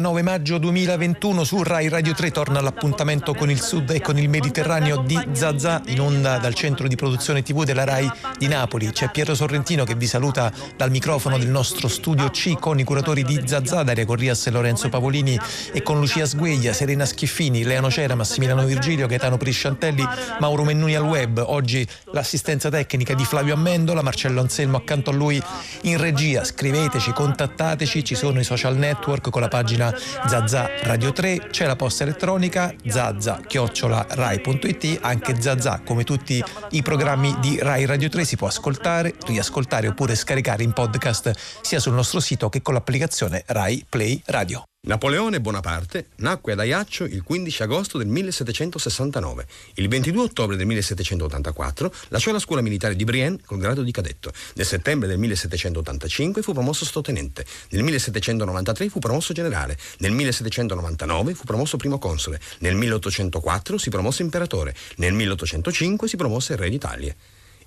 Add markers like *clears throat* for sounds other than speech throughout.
domenica 9 maggio 2021 su Rai Radio 3 torna l'appuntamento con il Sud e con il Mediterraneo di Zazà in onda dal centro di produzione TV della Rai di Napoli. C'è Piero Sorrentino che vi saluta dal microfono del nostro studio C con i curatori di Zazà, Daria Corrias e Lorenzo Pavolini e con Lucia Sgueglia, Serena Schiffini, Leano Cera, Massimiliano Virgilio, Gaetano Prisciantelli, Mauro Mennuni al web. Oggi l'assistenza tecnica di Flavio Ammendola, Marcello Anselmo accanto a lui in regia. Scriveteci, contattateci, ci sono i social network con la pagina Zazza Radio 3, c'è la posta elettronica zazza-rai.it, anche Zazza come tutti i programmi di Rai Radio 3 si può ascoltare, riascoltare oppure scaricare in podcast sia sul nostro sito che con l'applicazione Rai Play Radio. Napoleone Bonaparte nacque ad Ajaccio il 15 agosto del 1769. Il 22 ottobre del 1784 lasciò la scuola militare di Brienne col grado di cadetto. Nel settembre del 1785 fu promosso sottotenente. Nel 1793 fu promosso generale. Nel 1799 fu promosso primo console. Nel 1804 si promosse imperatore. Nel 1805 si promosse re d'Italia.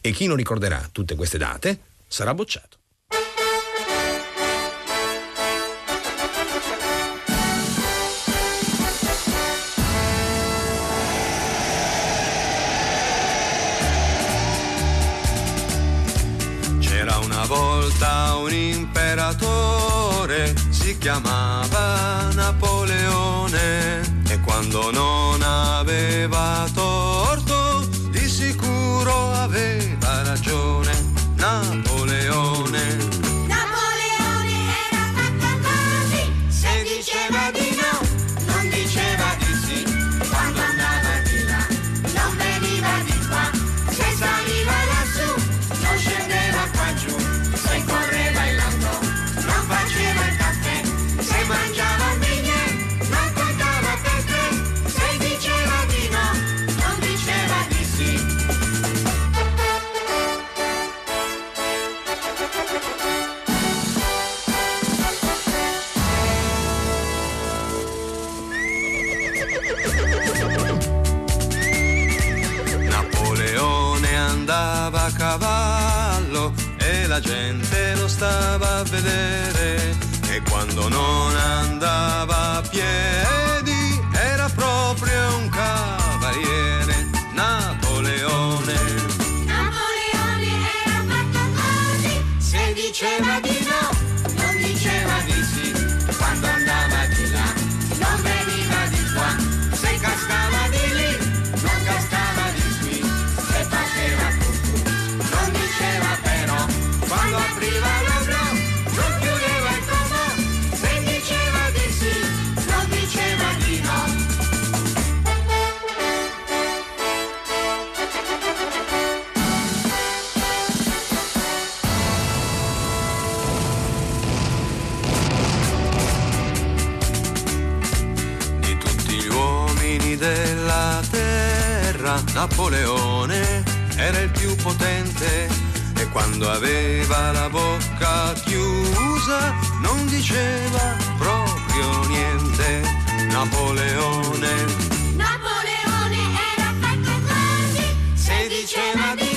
E chi non ricorderà tutte queste date sarà bocciato. Non Napoleone era il più potente e quando aveva la bocca chiusa non diceva proprio niente. Napoleone. Napoleone era fatto così se diceva di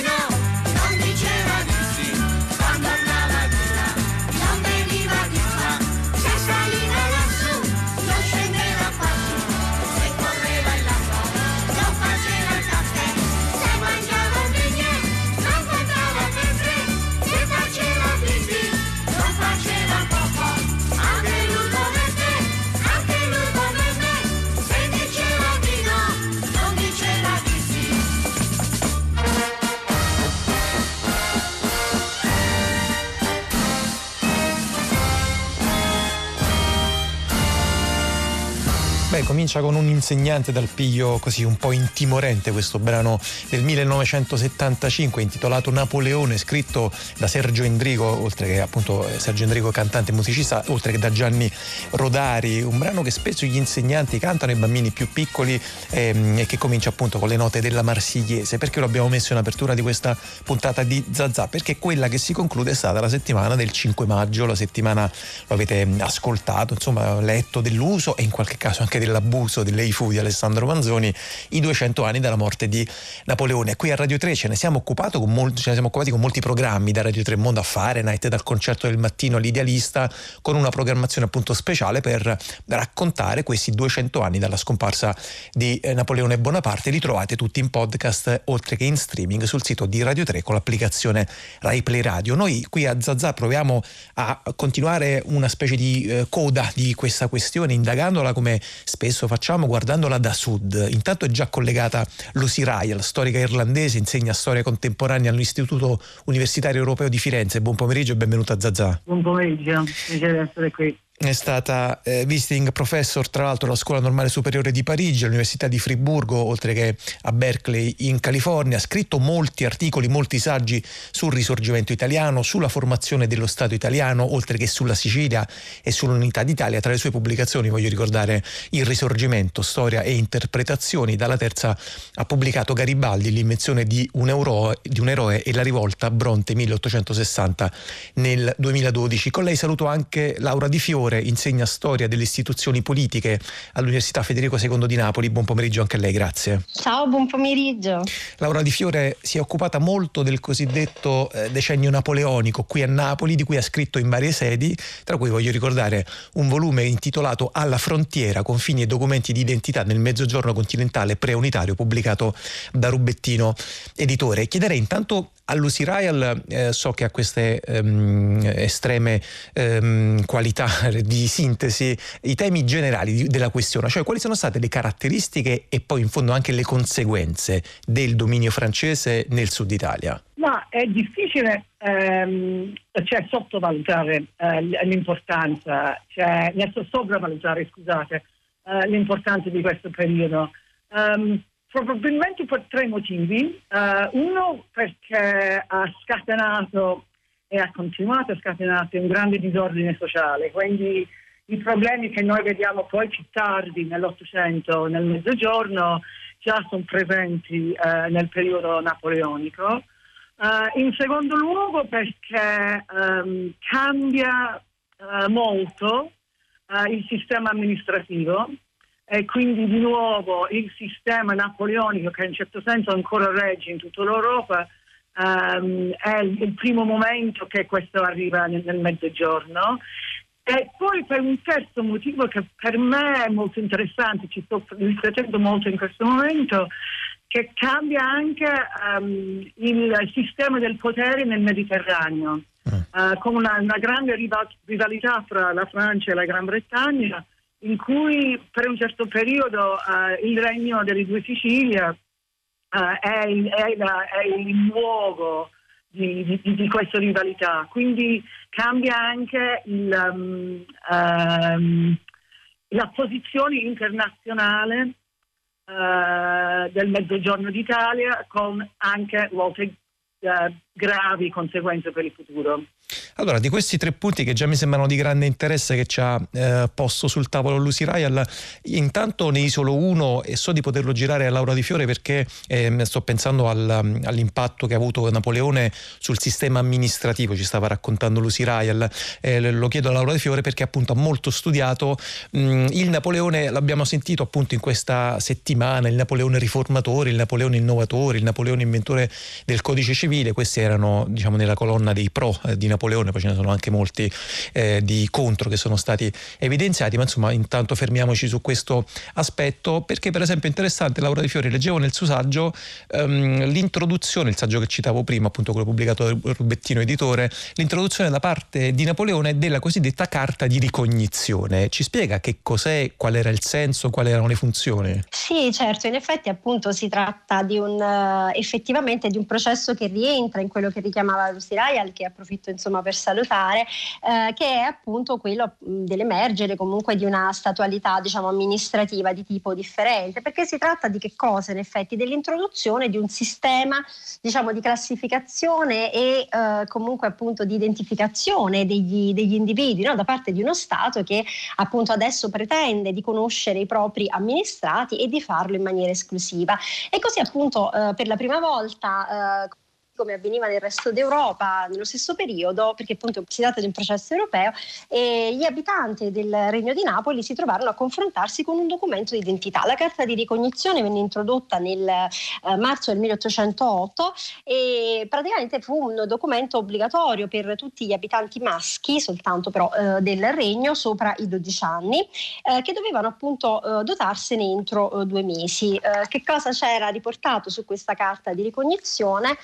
comincia con un insegnante dal piglio così un po' intimorente questo brano del 1975 intitolato Napoleone, scritto da Sergio Endrigo, oltre che appunto Sergio Endrigo cantante e musicista, oltre che da Gianni Rodari, un brano che spesso gli insegnanti cantano ai bambini più piccoli ehm, e che comincia appunto con le note della Marsigliese. Perché lo abbiamo messo in apertura di questa puntata di Zazà? Perché quella che si conclude è stata la settimana del 5 maggio, la settimana lo avete ascoltato, insomma letto dell'uso e in qualche caso anche del dell'abuso dell'EIFU di Alessandro Manzoni, i 200 anni dalla morte di Napoleone. Qui a Radio 3 ce ne siamo, molti, ce ne siamo occupati con molti programmi, da Radio 3 Mondo a Fahrenheit, dal concerto del mattino all'idealista, con una programmazione appunto speciale per raccontare questi 200 anni dalla scomparsa di eh, Napoleone Bonaparte. Li trovate tutti in podcast oltre che in streaming sul sito di Radio 3 con l'applicazione Rai Play Radio. Noi qui a Zazà proviamo a continuare una specie di eh, coda di questa questione, indagandola come spesso facciamo, guardandola da sud. Intanto è già collegata Lucy Ryle, storica irlandese, insegna storia contemporanea all'Istituto Universitario Europeo di Firenze. Buon pomeriggio e benvenuta a Zazà. Buon pomeriggio, piacere essere qui è stata eh, visiting professor tra l'altro alla Scuola Normale Superiore di Parigi, all'Università di Friburgo, oltre che a Berkeley in California. Ha scritto molti articoli, molti saggi sul risorgimento italiano, sulla formazione dello Stato italiano, oltre che sulla Sicilia e sull'unità d'Italia. Tra le sue pubblicazioni voglio ricordare Il risorgimento, storia e interpretazioni. Dalla terza ha pubblicato Garibaldi, l'invenzione di un, euro, di un eroe e la rivolta Bronte 1860 nel 2012. Con lei saluto anche Laura Di Fiore Fiore, insegna storia delle istituzioni politiche all'Università Federico II di Napoli. Buon pomeriggio anche a lei, grazie. Ciao, buon pomeriggio. Laura Di Fiore si è occupata molto del cosiddetto eh, decennio napoleonico qui a Napoli, di cui ha scritto in varie sedi, tra cui voglio ricordare un volume intitolato Alla frontiera, confini e documenti di identità nel mezzogiorno continentale preunitario, pubblicato da Rubettino Editore. Chiederei intanto a Lucy Ryle, eh, so che ha queste ehm, estreme ehm, qualità di sintesi, i temi generali di, della questione, cioè quali sono state le caratteristiche e poi in fondo anche le conseguenze del dominio francese nel sud Italia? Ma è difficile ehm, cioè, sottovalutare eh, l'importanza, cioè, sopravvalutare scusate, eh, l'importanza di questo periodo. Um, Probabilmente per tre motivi. Uh, uno perché ha scatenato e ha continuato a scatenare un grande disordine sociale, quindi i problemi che noi vediamo poi più tardi nell'Ottocento, nel Mezzogiorno, già sono presenti uh, nel periodo napoleonico. Uh, in secondo luogo perché um, cambia molto il sistema amministrativo e quindi di nuovo il sistema napoleonico che in certo senso ancora regge in tutta l'Europa um, è il primo momento che questo arriva nel, nel mezzogiorno. E poi per un terzo motivo che per me è molto interessante, ci sto riflettendo molto in questo momento, che cambia anche um, il sistema del potere nel Mediterraneo, uh, con una, una grande rivalità fra la Francia e la Gran Bretagna in cui per un certo periodo uh, il regno delle due Sicilie uh, è, il, è, la, è, il luogo di, di, di, questa rivalità. Quindi cambia anche il, um, um, la posizione internazionale uh, del Mezzogiorno d'Italia con anche volte gravi conseguenze per il futuro. Allora, di questi tre punti che già mi sembrano di grande interesse che ci ha eh, posto sul tavolo Lucy Ryle, intanto ne isolo uno e so di poterlo girare a Laura Di Fiore perché eh, sto pensando al, all'impatto che ha avuto Napoleone sul sistema amministrativo, ci stava raccontando Lucy Ryle, eh, lo chiedo a Laura Di Fiore perché appunto ha molto studiato. Mh, il Napoleone, l'abbiamo sentito appunto in questa settimana, il Napoleone riformatore, il Napoleone innovatore, il Napoleone inventore del codice civile, questi erano diciamo nella colonna dei pro eh, di Napoleone poi ce ne sono anche molti eh, di contro che sono stati evidenziati, ma insomma intanto fermiamoci su questo aspetto perché per esempio è interessante Laura Di Fiori, leggevo nel suo saggio um, l'introduzione, il saggio che citavo prima, appunto quello pubblicato da Rubettino Editore, l'introduzione da parte di Napoleone della cosiddetta carta di ricognizione. Ci spiega che cos'è, qual era il senso, quali erano le funzioni? Sì, certo, in effetti appunto si tratta di un effettivamente di un processo che rientra in quello che richiamava Lucy Ryle, che approfitto insomma per salutare, eh, che è appunto quello dell'emergere comunque di una statualità diciamo amministrativa di tipo differente, perché si tratta di che cosa in effetti? Dell'introduzione di un sistema diciamo di classificazione e eh, comunque appunto di identificazione degli, degli individui no? da parte di uno Stato che appunto adesso pretende di conoscere i propri amministrati e di farlo in maniera esclusiva. E così appunto eh, per la prima volta eh, come avveniva nel resto d'Europa nello stesso periodo, perché appunto si tratta di un processo europeo, e gli abitanti del Regno di Napoli si trovarono a confrontarsi con un documento di identità. La carta di ricognizione venne introdotta nel eh, marzo del 1808 e praticamente fu un documento obbligatorio per tutti gli abitanti maschi, soltanto però eh, del regno, sopra i 12 anni, eh, che dovevano appunto eh, dotarsene entro eh, due mesi. Eh, che cosa c'era riportato su questa carta di ricognizione?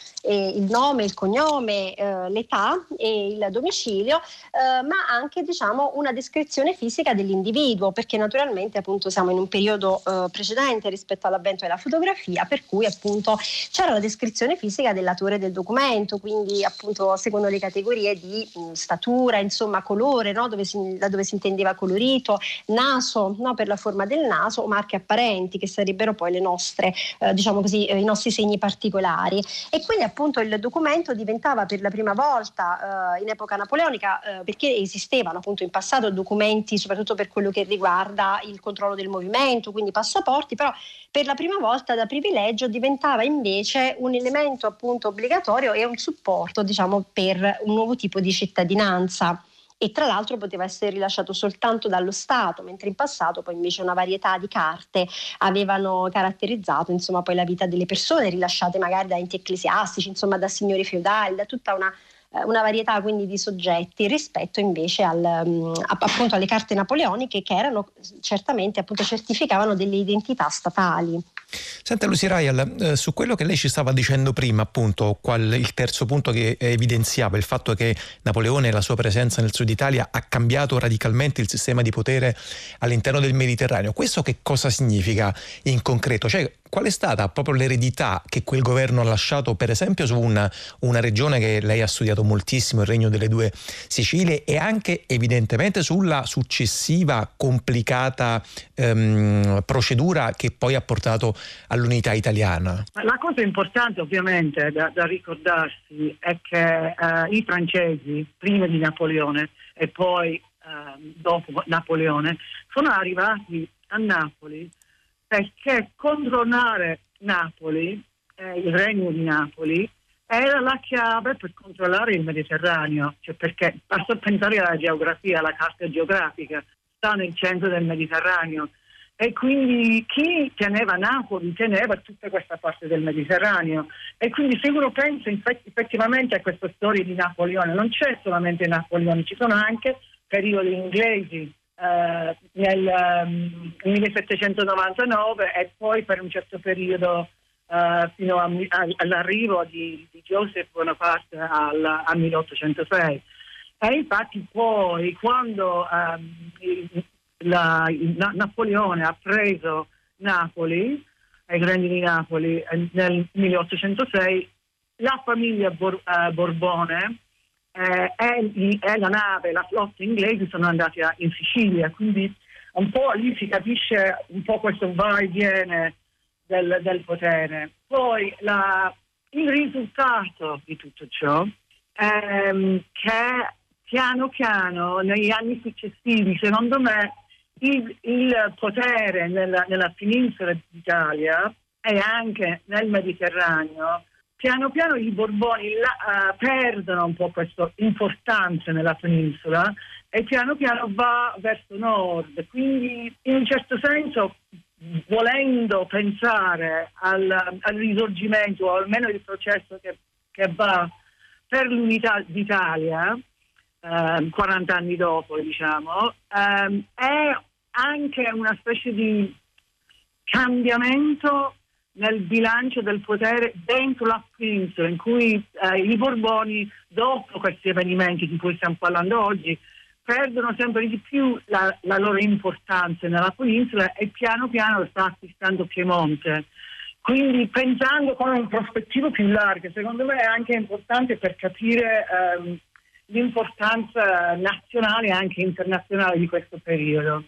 Il nome, il cognome, l'età e il domicilio, ma anche diciamo una descrizione fisica dell'individuo, perché naturalmente appunto siamo in un periodo precedente rispetto all'avvento della fotografia, per cui appunto c'era la descrizione fisica dell'autore del documento, quindi appunto secondo le categorie di mh, statura, insomma colore, no? dove si, da dove si intendeva colorito, naso no? per la forma del naso o marche apparenti che sarebbero poi le nostre, eh, diciamo così, eh, i nostri segni particolari. E quindi appunto il documento diventava per la prima volta eh, in epoca napoleonica, eh, perché esistevano appunto in passato documenti soprattutto per quello che riguarda il controllo del movimento, quindi passaporti, però per la prima volta da privilegio diventava invece un elemento appunto obbligatorio e un supporto diciamo per un nuovo tipo di cittadinanza e tra l'altro poteva essere rilasciato soltanto dallo Stato, mentre in passato poi invece una varietà di carte avevano caratterizzato insomma poi la vita delle persone rilasciate magari da enti ecclesiastici, insomma da signori feudali, da tutta una eh, una varietà quindi di soggetti rispetto invece al, mm, appunto alle carte napoleoniche che erano certamente appunto certificavano delle identità statali. Senta Lucy Rayal, eh, su quello che lei ci stava dicendo prima, appunto, qual, il terzo punto che evidenziava il fatto che Napoleone e la sua presenza nel sud Italia ha cambiato radicalmente il sistema di potere all'interno del Mediterraneo. Questo che cosa significa in concreto? Cioè, qual è stata proprio l'eredità che quel governo ha lasciato, per esempio, su una, una regione che lei ha studiato moltissimo, il Regno delle Due Sicilie, e anche evidentemente sulla successiva complicata ehm, procedura che poi ha portato all'unità italiana? La cosa importante ovviamente da, da ricordarsi è che eh, i francesi, prima di Napoleone e poi eh, dopo Napoleone, sono arrivati a Napoli perché controllare Napoli, eh, il regno di Napoli, era la chiave per controllare il Mediterraneo, cioè perché basta pensare alla geografia, alla carta geografica, sta nel centro del Mediterraneo. E quindi chi teneva Napoli teneva tutta questa parte del Mediterraneo. E quindi se uno pensa effettivamente a questa storia di Napoleone, non c'è solamente Napoleone, ci sono anche periodi inglesi eh, nel um, 1799 e poi per un certo periodo uh, fino a, a, all'arrivo di, di, Joseph Bonaparte al, al 1806. E infatti poi quando um, la, la, Napoleone ha preso Napoli, ai regni di Napoli eh, nel 1806, la famiglia Bor, uh, Borbone eh, e, e, la nave, la flotta inglese sono andati a, in Sicilia, quindi un po' lì si capisce un po' questo va e viene del, del potere. Poi la, il risultato di tutto ciò è ehm, che piano piano negli anni successivi, secondo me, il, il potere nella, nella penisola d'Italia e anche nel Mediterraneo piano piano i Borboni la, uh, perdono un po' questa importanza nella penisola e piano piano va verso nord. Quindi in un certo senso, volendo pensare al, al risorgimento o almeno il processo che, che va per l'unità d'Italia, eh, 40 anni dopo, diciamo, eh, è anche una specie di cambiamento nel bilancio del potere dentro la penisola in cui eh, i Borboni, dopo questi avvenimenti di cui stiamo parlando oggi, perdono sempre di più la, la loro importanza nella penisola e piano piano sta acquistando Piemonte. Quindi pensando con un prospettivo più largo, secondo me è anche importante per capire ehm, l'importanza nazionale e anche internazionale di questo periodo.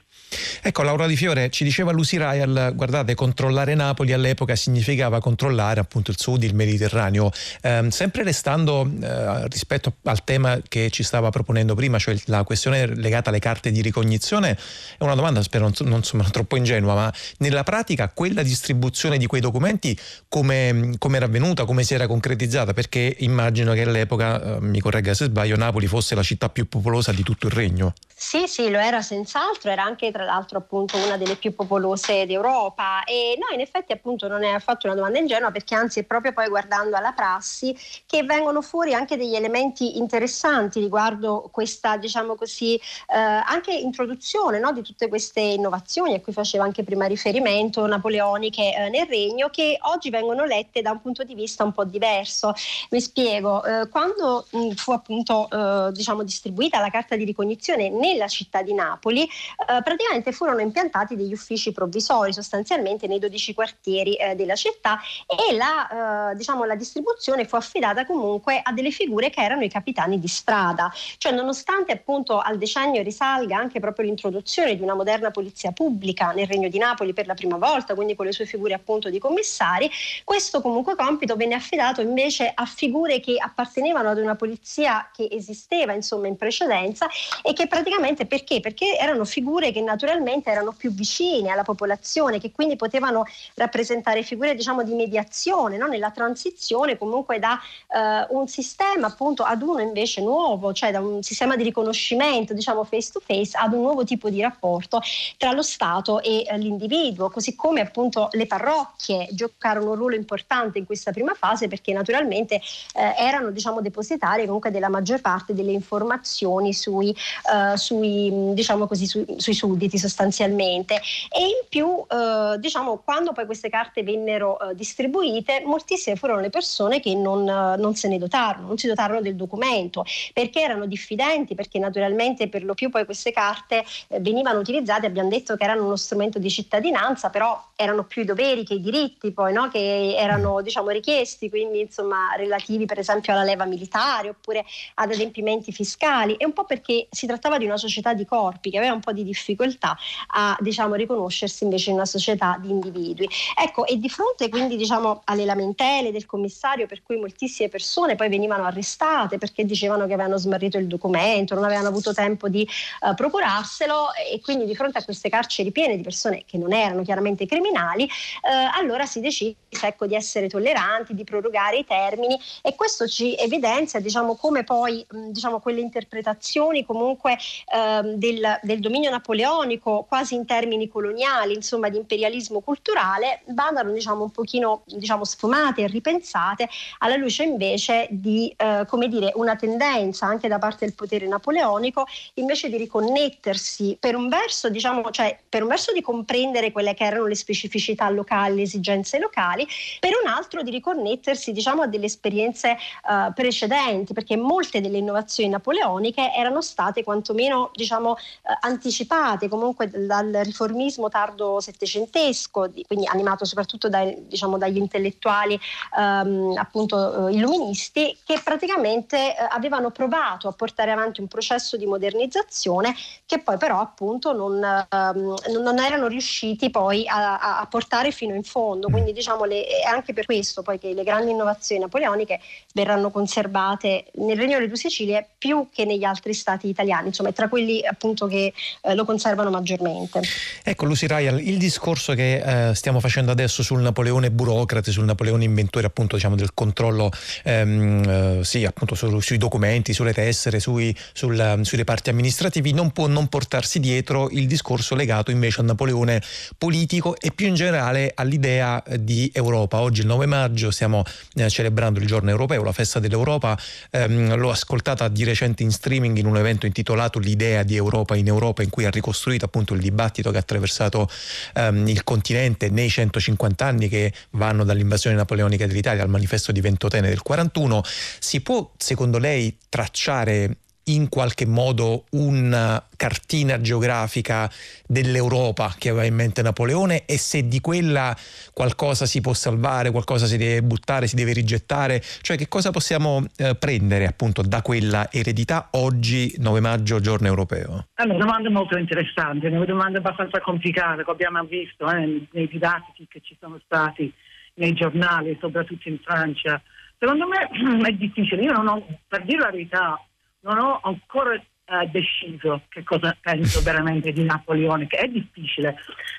Ecco, Laura Di Fiore ci diceva Lucy Ryle, guardate, controllare Napoli all'epoca significava controllare appunto il sud, il Mediterraneo. Eh, sempre restando eh, rispetto al tema che ci stava proponendo prima, cioè la questione legata alle carte di ricognizione, è una domanda, spero non, non troppo ingenua, ma nella pratica quella distribuzione di quei documenti come, come era avvenuta, come si era concretizzata? Perché immagino che all'epoca, eh, mi corregga se sbaglio, Napoli fosse la città più popolosa di tutto il regno. Sì, sì, lo era senz'altro, era anche tra l'altro appunto una delle più popolose d'Europa e no, in effetti appunto non è affatto una domanda ingenua perché anzi è proprio poi guardando alla prassi che vengono fuori anche degli elementi interessanti riguardo questa, diciamo così, eh, anche introduzione no, di tutte queste innovazioni a cui faceva anche prima riferimento napoleoniche eh, nel regno che oggi vengono lette da un punto di vista un po' diverso. Mi spiego, eh, quando mh, fu appunto eh, diciamo distribuita la carta di ricognizione nella città di Napoli eh, praticamente furono impiantati degli uffici provvisori sostanzialmente nei 12 quartieri eh, della città e la, eh, diciamo, la distribuzione fu affidata comunque a delle figure che erano i capitani di strada, cioè nonostante appunto al decennio risalga anche proprio l'introduzione di una moderna polizia pubblica nel Regno di Napoli per la prima volta, quindi con le sue figure appunto di commissari, questo comunque compito venne affidato invece a figure che appartenevano ad una polizia che esisteva insomma in precedenza e che praticamente praticamente perché? Perché erano figure che naturalmente erano più vicine alla popolazione, che quindi potevano rappresentare figure diciamo di mediazione no? nella transizione comunque da eh, un sistema appunto ad uno invece nuovo, cioè da un sistema di riconoscimento diciamo face to face ad un nuovo tipo di rapporto tra lo Stato e eh, l'individuo, così come appunto le parrocchie giocarono un ruolo importante in questa prima fase perché naturalmente eh, erano diciamo depositarie comunque della maggior parte delle informazioni sui, uh, sui, diciamo così, su, sui sudditi sostanzialmente e in più eh, diciamo quando poi queste carte vennero eh, distribuite moltissime furono le persone che non, non, se ne dotarono, non si dotarono del documento perché erano diffidenti, perché naturalmente per lo più poi queste carte eh, venivano utilizzate, abbiamo detto che erano uno strumento di cittadinanza, però erano più i doveri che i diritti poi no? che erano diciamo richiesti, quindi insomma relativi per esempio alla leva militare oppure ad adempimenti fiscali e un po' perché si trattava di una società di corpi che aveva un po' di difficoltà a diciamo, riconoscersi invece in una società di individui. Ecco, e di fronte quindi diciamo, alle lamentele del commissario per cui moltissime persone poi venivano arrestate perché dicevano che avevano smarrito il documento, non avevano avuto tempo di uh, procurarselo e quindi di fronte a queste carceri piene di persone che non erano chiaramente criminali, uh, allora si decise ecco, di essere tolleranti, di prorogare i termini e questo ci evidenzia diciamo, come poi diciamo, quelle interpretazioni comunque ehm, del, del, dominio napoleonico quasi in termini coloniali, insomma di imperialismo culturale, vadano diciamo un pochino diciamo, sfumate e ripensate alla luce invece di eh, come dire, una tendenza anche da parte del potere napoleonico invece di riconnettersi per un verso diciamo cioè per un verso di comprendere quelle che erano le specificità locali, le esigenze locali, per un altro di riconnettersi diciamo a delle esperienze eh, precedenti perché molte delle innovazioni napoleoniche erano state quantomeno meno diciamo, eh, anticipate comunque dal riformismo tardo settecentesco, quindi animato soprattutto dai, diciamo, dagli intellettuali ehm, appunto eh, illuministi, che praticamente eh, avevano provato a portare avanti un processo di modernizzazione che poi però appunto non, ehm, non erano riusciti poi a, a, portare fino in fondo. Quindi diciamo le, è anche per questo poi che le grandi innovazioni napoleoniche verranno conservate nel Regno delle Due Sicilie più che negli altri stati italiani. Insomma, tra quelli appunto che eh, lo conservano maggiormente. Ecco Lucy Ryan, il discorso che eh, stiamo facendo adesso sul Napoleone burocrate, sul Napoleone inventore appunto diciamo del controllo ehm, eh, sì, appunto su, sui documenti, sulle tessere, sui, sul, sui reparti amministrativi, non può non portarsi dietro il discorso legato invece al Napoleone politico e più in generale all'idea di Europa. Oggi il 9 maggio stiamo eh, celebrando il giorno europeo, la festa dell'Europa, ehm, l'ho ascoltata di recente in streaming in un evento intitolato l'idea di Europa in Europa in cui ha ricostruito appunto il dibattito che ha attraversato um, il continente nei 150 anni che vanno dall'invasione napoleonica dell'Italia al manifesto di Ventotene del 41, si può secondo lei tracciare in qualche modo una cartina geografica dell'Europa che aveva in mente Napoleone e se di quella qualcosa si può salvare, qualcosa si deve buttare, si deve rigettare, cioè che cosa possiamo eh, prendere appunto da quella eredità oggi 9 maggio giorno europeo? Una domanda molto interessante, una domanda abbastanza complicata che abbiamo visto eh, nei dibattiti che ci sono stati nei giornali, soprattutto in Francia. Secondo me *clears throat* è difficile, io non ho, per dire la verità, non ho ancora eh, deciso che cosa penso veramente di Napoleone, che è difficile,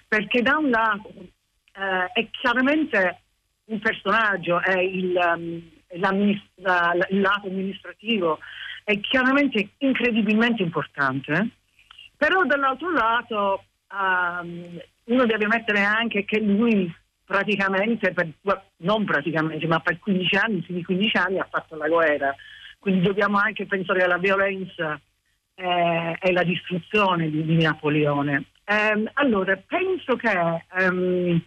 perché da un lato eh, è chiaramente un personaggio, è il, um, la- il lato amministrativo, è chiaramente incredibilmente importante, però dall'altro lato um, uno deve mettere anche che lui praticamente, per, non praticamente, ma per 15 anni, più di 15 anni ha fatto la guerra. Quindi dobbiamo anche pensare alla violenza eh, e alla distruzione di, di Napoleone. Ehm, allora, penso che ehm,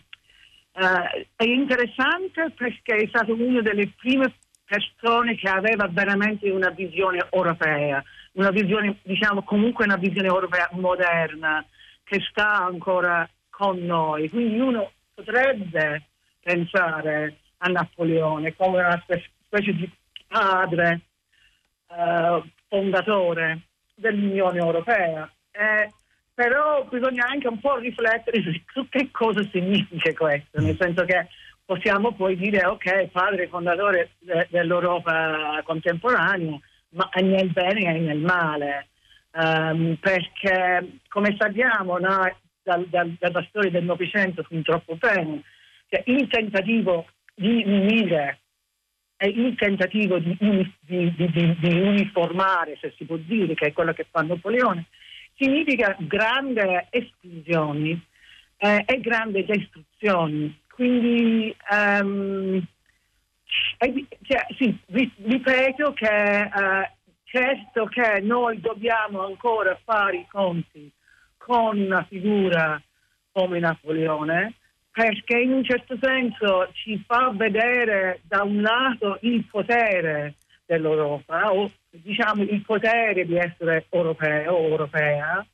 eh, è interessante perché è stato una delle prime persone che aveva veramente una visione europea, una visione, diciamo comunque una visione europea moderna che sta ancora con noi. Quindi uno potrebbe pensare a Napoleone come una spe- specie di padre eh, fondatore dell'Unione Europea. Eh, però bisogna anche un po' riflettere su, che cosa significa questo, nel senso che possiamo poi dire ok, padre fondatore de- dell'Europa contemporanea, ma è nel bene e nel male. Ehm, perché come sappiamo no, dal- dal- dalla storia del Novecento fin troppo bene, che il tentativo di unire il tentativo di, di- di- di- uniformare, se si può dire, che è quello che fa Napoleone, significa grandi esclusioni eh, e grandi distruzioni. Quindi ehm, è cioè, sì, ri- ripeto che eh, certo che noi dobbiamo ancora fare i conti con una figura come Napoleone, perché in un certo senso ci fa vedere da un lato il potere dell'Europa, o diciamo il potere di essere europeo o europea,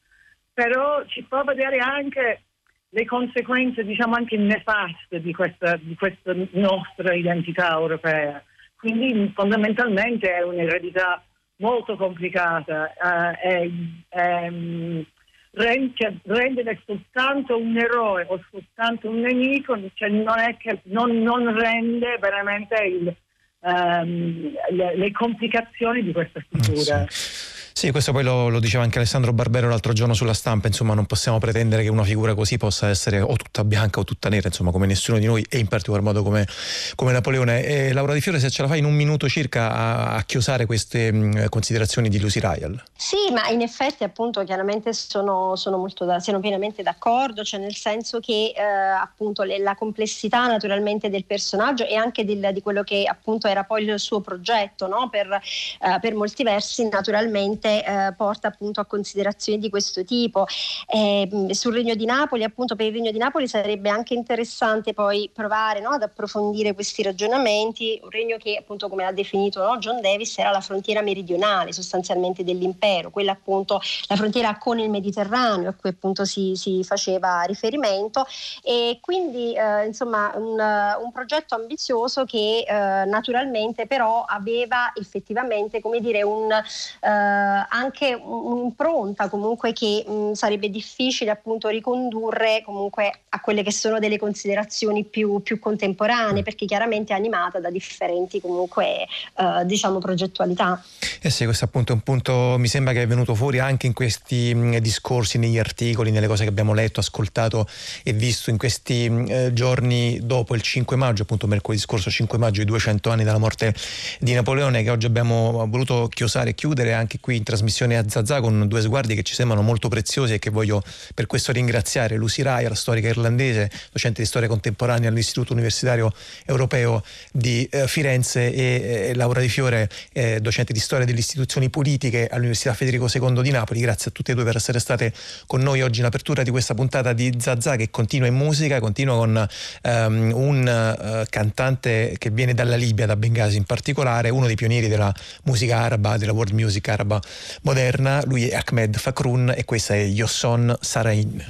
però ci fa vedere anche le conseguenze, diciamo anche nefaste di questa, di questa nostra identità europea. Quindi fondamentalmente è un'eredità molto complicata eh, ehm, rende- rendere soltanto un eroe o soltanto un nemico cioè non, non, non rende veramente il, ehm, le, le complicazioni di questa figura. Sì, questo poi lo, lo diceva anche Alessandro Barbero l'altro giorno sulla stampa, insomma non possiamo pretendere che una figura così possa essere o tutta bianca o tutta nera, insomma come nessuno di noi e in particolar modo come, come Napoleone. E Laura Di Fiore se ce la fai in un minuto circa a, a chiosare queste mh, considerazioni di Lucy Ryle. Sì, ma in effetti appunto chiaramente sono, sono molto da, sono pienamente d'accordo, cioè nel senso che eh, appunto le- la complessità naturalmente del personaggio e anche del- di quello che appunto era poi il suo progetto, no? per, eh, per molti versi naturalmente eh, porta appunto a considerazioni di questo tipo. Eh, sul Regno di Napoli, appunto per il Regno di Napoli sarebbe anche interessante poi provare no, ad approfondire questi ragionamenti, un regno che appunto come l'ha definito no, John Davis era la frontiera meridionale sostanzialmente dell'impero, quella appunto la frontiera con il Mediterraneo a cui appunto si, si faceva riferimento. E quindi eh, insomma un, un progetto ambizioso che eh, naturalmente però aveva effettivamente come dire un, eh, anche un'impronta comunque che mh, sarebbe difficile appunto ricondurre comunque a quelle che sono delle considerazioni più, più contemporanee perché chiaramente è animata da differenti comunque eh, diciamo progettualità. Eh sì, questo appunto è un punto, mi sembra che è venuto fuori anche in questi mh, discorsi, negli articoli, nelle cose che abbiamo letto, ascoltato e visto in questi mh, eh, giorni dopo il 5 maggio, appunto mercoledì scorso 5 maggio, i 200 anni dalla morte di Napoleone, che oggi abbiamo voluto chiosare e chiudere anche qui trasmissione a Zazà con due sguardi che ci sembrano molto preziosi e che voglio per questo ringraziare. Lucy la storica irlandese, docente di storia contemporanea all'Istituto Universitario Europeo di eh, Firenze e eh, Laura Di Fiore, eh, docente di storia delle istituzioni politiche all'Università Federico II di Napoli. Grazie a tutte e due per essere state con noi oggi in apertura di questa puntata di Zazà che continua in musica, continua con ehm, un eh, cantante che viene dalla Libia, da Bengasi in particolare, uno dei pionieri della musica araba, della world music araba moderna. Lui è Ahmed Fakrun e questa è Yosson Sarain.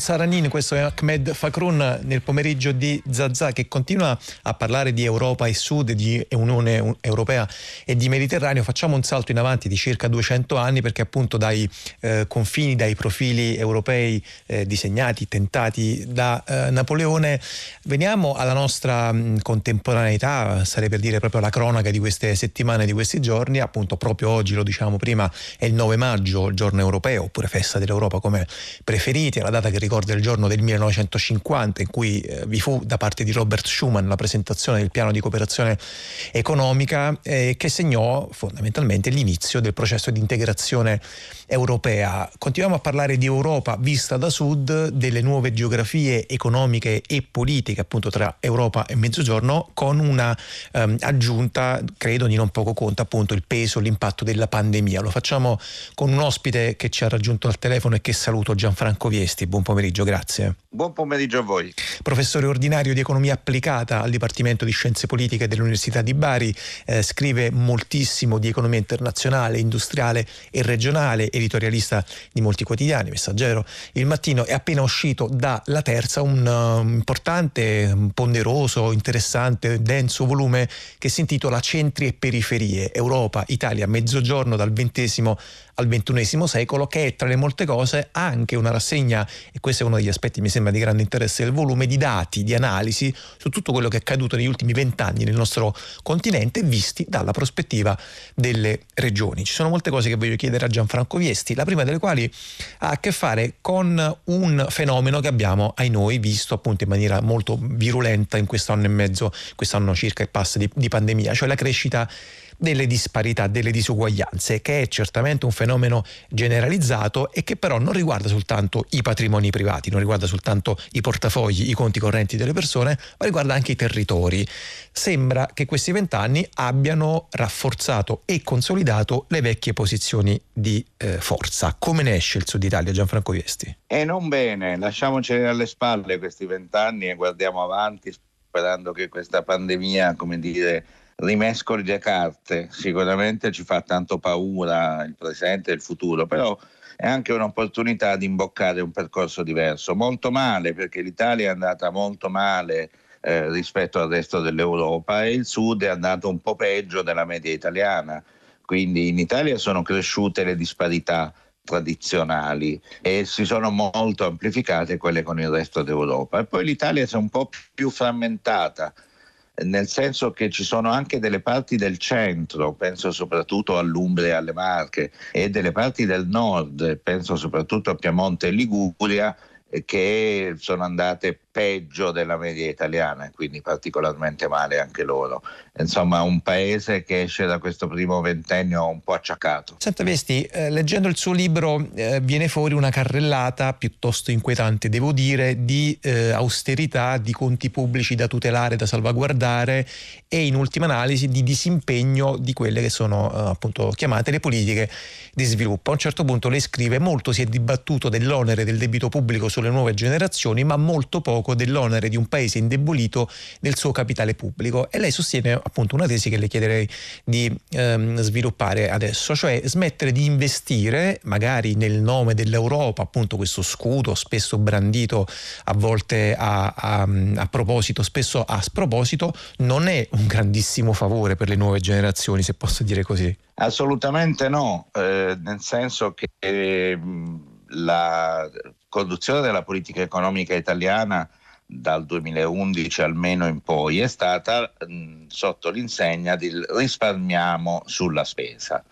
Saranin, questo è Ahmed Fakrun nel pomeriggio di Zazà che continua a parlare di Europa e Sud, di Unione Europea e di Mediterraneo. Facciamo un salto in avanti di circa 200 anni perché appunto dai eh, confini, dai profili europei eh, disegnati, tentati da eh, Napoleone, veniamo alla nostra mh, contemporaneità, sarei per dire proprio la cronaca di queste settimane, di questi giorni, appunto proprio oggi, lo diciamo prima, è il 9 maggio, giorno europeo, oppure festa dell'Europa come preferiti, la data che ricorda il giorno del 1950 in cui eh, vi fu da parte di Robert Schuman la presentazione del piano di cooperazione economica eh, che segnò fondamentalmente l'inizio del processo di integrazione europea. Continuiamo a parlare di Europa vista da sud, delle nuove geografie economiche e politiche appunto tra Europa e Mezzogiorno con una ehm, aggiunta, credo di non poco conto, appunto il peso, l'impatto della pandemia. Lo facciamo con un ospite che ci ha raggiunto al telefono e che saluto, Gianfranco Viesti. Buon pomeriggio, grazie. Buon pomeriggio a voi. Professore ordinario di economia applicata al Dipartimento di Scienze Politiche dell'Università di Bari, eh, scrive moltissimo di economia internazionale, industriale e regionale, editorialista di molti quotidiani, Messaggero, Il Mattino, è appena uscito dalla terza un uh, importante, ponderoso, interessante, denso volume che si intitola Centri e periferie, Europa, Italia, Mezzogiorno dal XX al XXI secolo, che è tra le molte cose anche una rassegna, e questo è uno degli aspetti mi sembra di grande interesse del volume, di dati, di analisi su tutto quello che è accaduto negli ultimi vent'anni nel nostro continente, visti dalla prospettiva delle regioni. Ci sono molte cose che voglio chiedere a Gianfranco Viesti, la prima delle quali ha a che fare con un fenomeno che abbiamo, ai noi, visto appunto in maniera molto virulenta in quest'anno e mezzo, quest'anno circa e passa di, di pandemia, cioè la crescita delle disparità, delle disuguaglianze, che è certamente un fenomeno generalizzato e che però non riguarda soltanto i patrimoni privati, non riguarda soltanto i portafogli, i conti correnti delle persone, ma riguarda anche i territori. Sembra che questi vent'anni abbiano rafforzato e consolidato le vecchie posizioni di eh, forza. Come ne esce il Sud Italia, Gianfranco Viesti? E non bene, lasciamoceli alle spalle questi vent'anni e guardiamo avanti sperando che questa pandemia, come dire, rimescoli le carte. Sicuramente ci fa tanto paura il presente e il futuro, però è anche un'opportunità di imboccare un percorso diverso. Molto male, perché l'Italia è andata molto male eh, rispetto al resto dell'Europa e il Sud è andato un po' peggio della media italiana. Quindi in Italia sono cresciute le disparità tradizionali e si sono molto amplificate quelle con il resto d'Europa. E poi l'Italia si è un po' più frammentata nel senso che ci sono anche delle parti del centro, penso soprattutto all'Umbria e alle Marche, e delle parti del nord, penso soprattutto a Piemonte e Liguria, che sono andate peggio della media italiana e quindi particolarmente male anche loro. Insomma, un paese che esce da questo primo ventennio un po' acciaccato. Senta Vesti, eh, leggendo il suo libro eh, viene fuori una carrellata piuttosto inquietante, devo dire, di eh, austerità, di conti pubblici da tutelare, da salvaguardare e in ultima analisi di disimpegno di quelle che sono eh, appunto chiamate le politiche di sviluppo. A un certo punto lei scrive molto si è dibattuto dell'onere del debito pubblico sulle nuove generazioni, ma molto poco poco dell'onere di un paese indebolito del suo capitale pubblico e lei sostiene appunto una tesi che le chiederei di ehm, sviluppare adesso, cioè smettere di investire magari nel nome dell'Europa, appunto questo scudo spesso brandito a volte a, a, a proposito, spesso a sproposito, non è un grandissimo favore per le nuove generazioni, se posso dire così. Assolutamente no, eh, nel senso che eh, la conduzione della politica economica italiana dal 2011 almeno in poi è stata mh, sotto l'insegna di risparmiamo sulla spesa,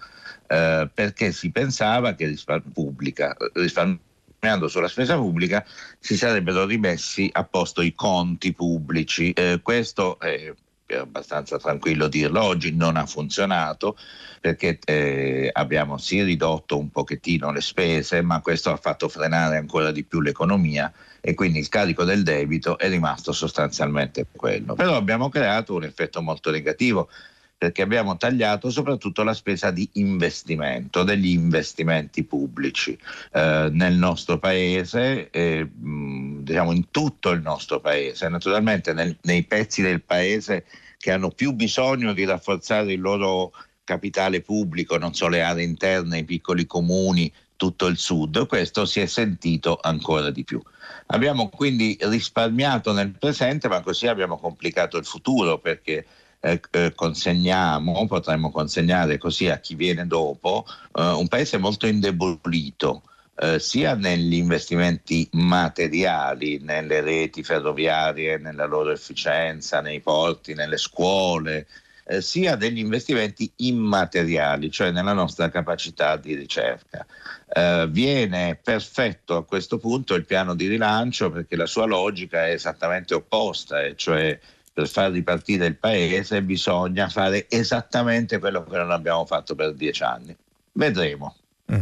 eh, perché si pensava che rispar- pubblica, risparmiando sulla spesa pubblica si sarebbero rimessi a posto i conti pubblici. Eh, questo è abbastanza tranquillo dirlo, oggi non ha funzionato perché eh, abbiamo sì ridotto un pochettino le spese, ma questo ha fatto frenare ancora di più l'economia e quindi il carico del debito è rimasto sostanzialmente quello. Però abbiamo creato un effetto molto negativo perché abbiamo tagliato soprattutto la spesa di investimento, degli investimenti pubblici eh, nel nostro paese, eh, diciamo in tutto il nostro paese, naturalmente nel, nei pezzi del paese che hanno più bisogno di rafforzare il loro capitale pubblico, non solo le aree interne, i piccoli comuni, tutto il sud, questo si è sentito ancora di più. Abbiamo quindi risparmiato nel presente, ma così abbiamo complicato il futuro perché eh, eh, consegniamo, potremmo consegnare così a chi viene dopo, eh, un paese molto indebolito. Eh, sia negli investimenti materiali, nelle reti ferroviarie, nella loro efficienza, nei porti, nelle scuole, eh, sia degli investimenti immateriali, cioè nella nostra capacità di ricerca. Eh, viene perfetto a questo punto il piano di rilancio perché la sua logica è esattamente opposta, e cioè per far ripartire il paese bisogna fare esattamente quello che non abbiamo fatto per dieci anni. Vedremo. Mm.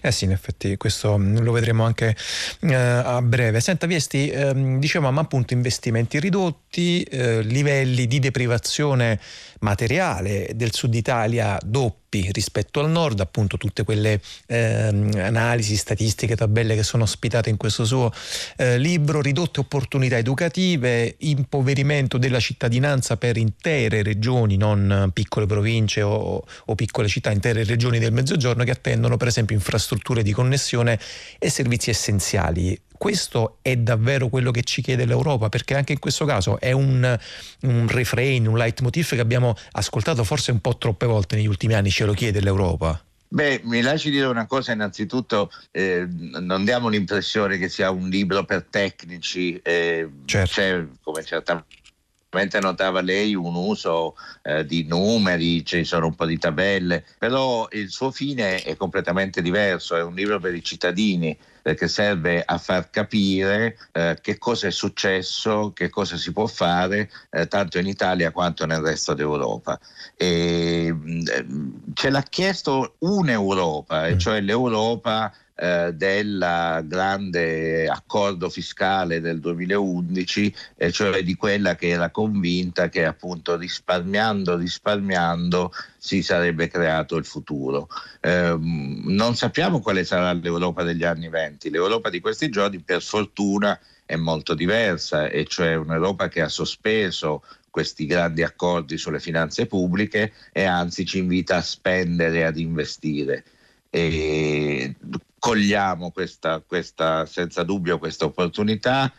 Eh sì, in effetti questo mm, lo vedremo anche eh, a breve. Senta Viesti, ehm, dicevamo appunto investimenti ridotti, eh, livelli di deprivazione materiale del sud Italia doppi rispetto al nord, appunto tutte quelle ehm, analisi, statistiche, tabelle che sono ospitate in questo suo eh, libro, ridotte opportunità educative, impoverimento della cittadinanza per intere regioni, non piccole province o, o piccole città, intere regioni del mezzogiorno che attendono per esempio infrastrutture di connessione e servizi essenziali. Questo è davvero quello che ci chiede l'Europa, perché anche in questo caso è un, un refrain, un leitmotiv che abbiamo ascoltato forse un po' troppe volte negli ultimi anni, ce lo chiede l'Europa. Beh, mi lasci dire una cosa, innanzitutto eh, non diamo l'impressione che sia un libro per tecnici, eh, certo. c'è come certamente notava lei un uso eh, di numeri, ci sono un po' di tabelle, però il suo fine è completamente diverso, è un libro per i cittadini, perché serve a far capire eh, che cosa è successo, che cosa si può fare eh, tanto in Italia quanto nel resto d'Europa. E, mh, ce l'ha chiesto un'Europa, e cioè l'Europa eh, del grande accordo fiscale del 2011, eh, cioè di quella che era convinta che appunto risparmiando, risparmiando si sarebbe creato il futuro. Eh, non sappiamo quale sarà l'Europa degli anni venti, l'Europa di questi giorni per fortuna è molto diversa, e cioè un'Europa che ha sospeso questi grandi accordi sulle finanze pubbliche e anzi ci invita a spendere e ad investire. E cogliamo questa, questa, senza dubbio questa opportunità,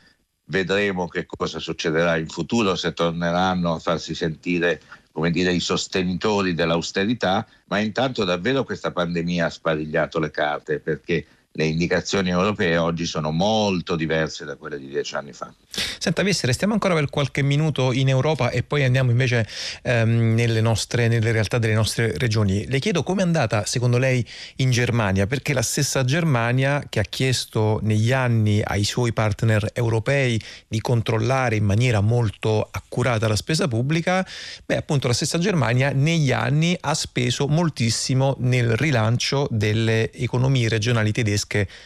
vedremo che cosa succederà in futuro, se torneranno a farsi sentire come dire, i sostenitori dell'austerità, ma intanto davvero questa pandemia ha sparigliato le carte perché le indicazioni europee oggi sono molto diverse da quelle di dieci anni fa. Senta, Visse, restiamo ancora per qualche minuto in Europa e poi andiamo invece ehm, nelle, nostre, nelle realtà delle nostre regioni. Le chiedo come è andata secondo lei in Germania, perché la stessa Germania che ha chiesto negli anni ai suoi partner europei di controllare in maniera molto accurata la spesa pubblica, beh appunto la stessa Germania negli anni ha speso moltissimo nel rilancio delle economie regionali tedesche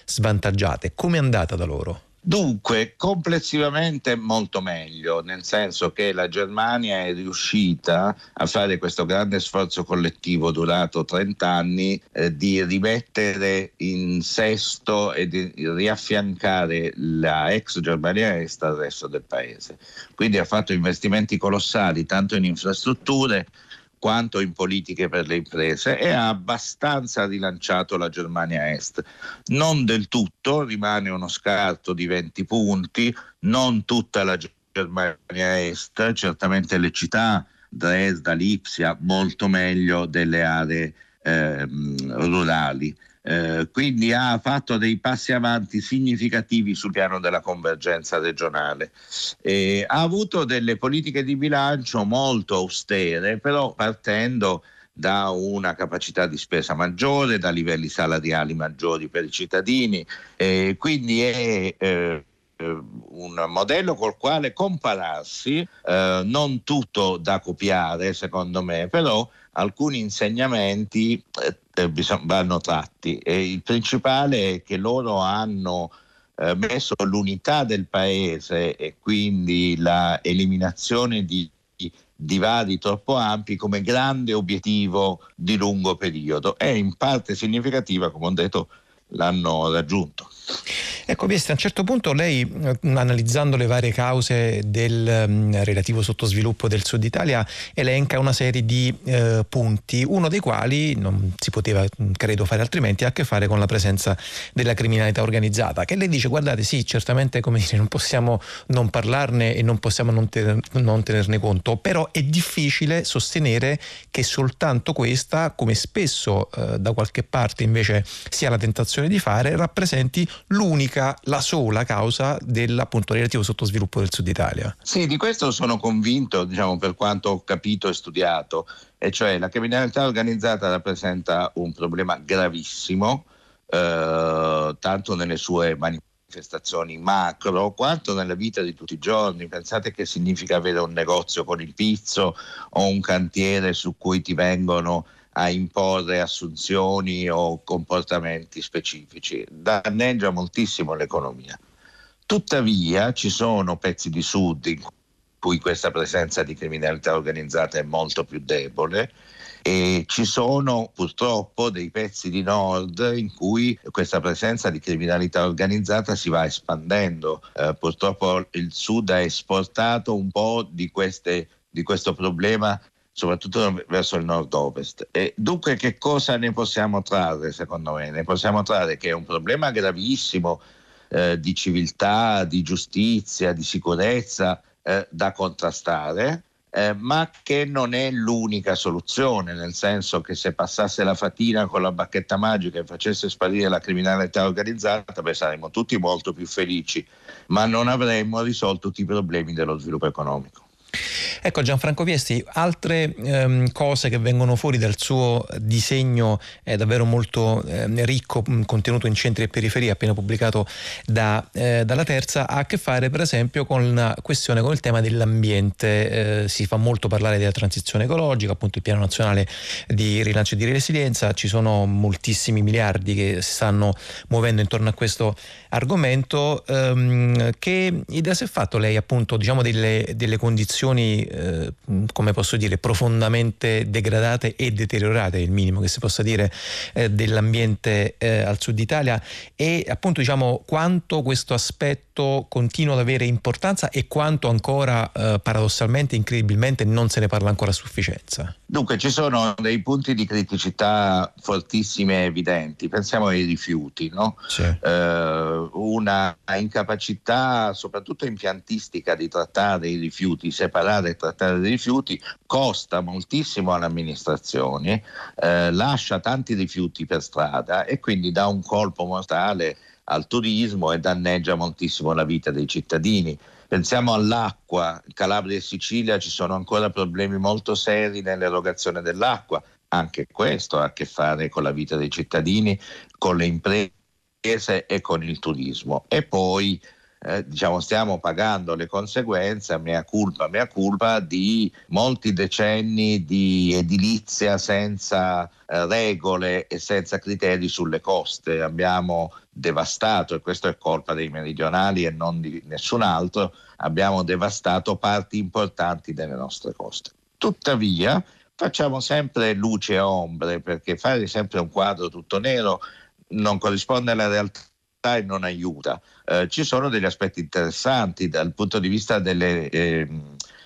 svantaggiate. Come è andata da loro? Dunque, complessivamente molto meglio, nel senso che la Germania è riuscita a fare questo grande sforzo collettivo durato 30 anni eh, di rimettere in sesto e di riaffiancare la ex Germania Est al resto del paese. Quindi ha fatto investimenti colossali tanto in infrastrutture quanto in politiche per le imprese e ha abbastanza rilanciato la Germania Est. Non del tutto, rimane uno scarto di 20 punti, non tutta la Germania Est, certamente le città, Dresda, Lipsia, molto meglio delle aree eh, rurali. Eh, quindi ha fatto dei passi avanti significativi sul piano della convergenza regionale. Eh, ha avuto delle politiche di bilancio molto austere, però partendo da una capacità di spesa maggiore, da livelli salariali maggiori per i cittadini, eh, quindi è eh, un modello col quale compararsi, eh, non tutto da copiare secondo me, però alcuni insegnamenti eh, eh vanno tratti e il principale è che loro hanno eh, messo l'unità del paese e quindi l'eliminazione di divari troppo ampi come grande obiettivo di lungo periodo e in parte significativa, come ho detto, l'hanno raggiunto. Ecco, Vieste, a un certo punto lei, eh, analizzando le varie cause del um, relativo sottosviluppo del Sud Italia, elenca una serie di uh, punti, uno dei quali non si poteva, mm, credo, fare altrimenti, ha a che fare con la presenza della criminalità organizzata, che lei dice, guardate, sì, certamente, come dire, non possiamo non parlarne e non possiamo non, tener, non tenerne conto, però è difficile sostenere che soltanto questa, come spesso uh, da qualche parte invece si ha la tentazione di fare, rappresenti l'unica, la sola causa dell'appunto relativo sottosviluppo del Sud Italia. Sì, di questo sono convinto, diciamo, per quanto ho capito e studiato, e cioè la criminalità organizzata rappresenta un problema gravissimo, eh, tanto nelle sue manifestazioni macro quanto nella vita di tutti i giorni. Pensate che significa avere un negozio con il pizzo o un cantiere su cui ti vengono a imporre assunzioni o comportamenti specifici, danneggia moltissimo l'economia. Tuttavia ci sono pezzi di sud in cui questa presenza di criminalità organizzata è molto più debole e ci sono purtroppo dei pezzi di nord in cui questa presenza di criminalità organizzata si va espandendo. Eh, purtroppo il sud ha esportato un po' di, queste, di questo problema soprattutto verso il nord-ovest. E dunque che cosa ne possiamo trarre secondo me? Ne possiamo trarre che è un problema gravissimo eh, di civiltà, di giustizia, di sicurezza eh, da contrastare. Eh, ma che non è l'unica soluzione, nel senso che se passasse la fatina con la bacchetta magica e facesse sparire la criminalità organizzata, beh, saremmo tutti molto più felici, ma non avremmo risolto tutti i problemi dello sviluppo economico. Ecco Gianfranco Viesti, altre ehm, cose che vengono fuori dal suo disegno è davvero molto eh, ricco, contenuto in centri e periferie, appena pubblicato da, eh, dalla Terza, ha a che fare per esempio con la questione, con il tema dell'ambiente. Eh, si fa molto parlare della transizione ecologica, appunto il piano nazionale di rilancio e di resilienza, ci sono moltissimi miliardi che si stanno muovendo intorno a questo argomento. Ehm, che idea si è fatto lei appunto diciamo delle, delle condizioni, eh, come posso dire, profondamente degradate e deteriorate, il minimo che si possa dire, eh, dell'ambiente eh, al sud Italia e appunto diciamo quanto questo aspetto continua ad avere importanza e quanto ancora eh, paradossalmente, incredibilmente non se ne parla ancora a sufficienza. Dunque ci sono dei punti di criticità fortissimi e evidenti, pensiamo ai rifiuti, no? Sì. Eh, una incapacità soprattutto impiantistica di trattare i rifiuti, separare e trattare i rifiuti, costa moltissimo alle amministrazioni, eh, lascia tanti rifiuti per strada e quindi dà un colpo mortale al turismo e danneggia moltissimo la vita dei cittadini. Pensiamo all'acqua, in Calabria e Sicilia ci sono ancora problemi molto seri nell'erogazione dell'acqua, anche questo ha a che fare con la vita dei cittadini, con le imprese e con il turismo. E poi eh, diciamo, stiamo pagando le conseguenze, mea culpa, mea culpa, di molti decenni di edilizia senza eh, regole e senza criteri sulle coste. Abbiamo devastato, e questo è colpa dei meridionali e non di nessun altro, abbiamo devastato parti importanti delle nostre coste. Tuttavia, facciamo sempre luce e ombre, perché fare sempre un quadro tutto nero non corrisponde alla realtà e non aiuta. Eh, ci sono degli aspetti interessanti dal punto di vista delle eh,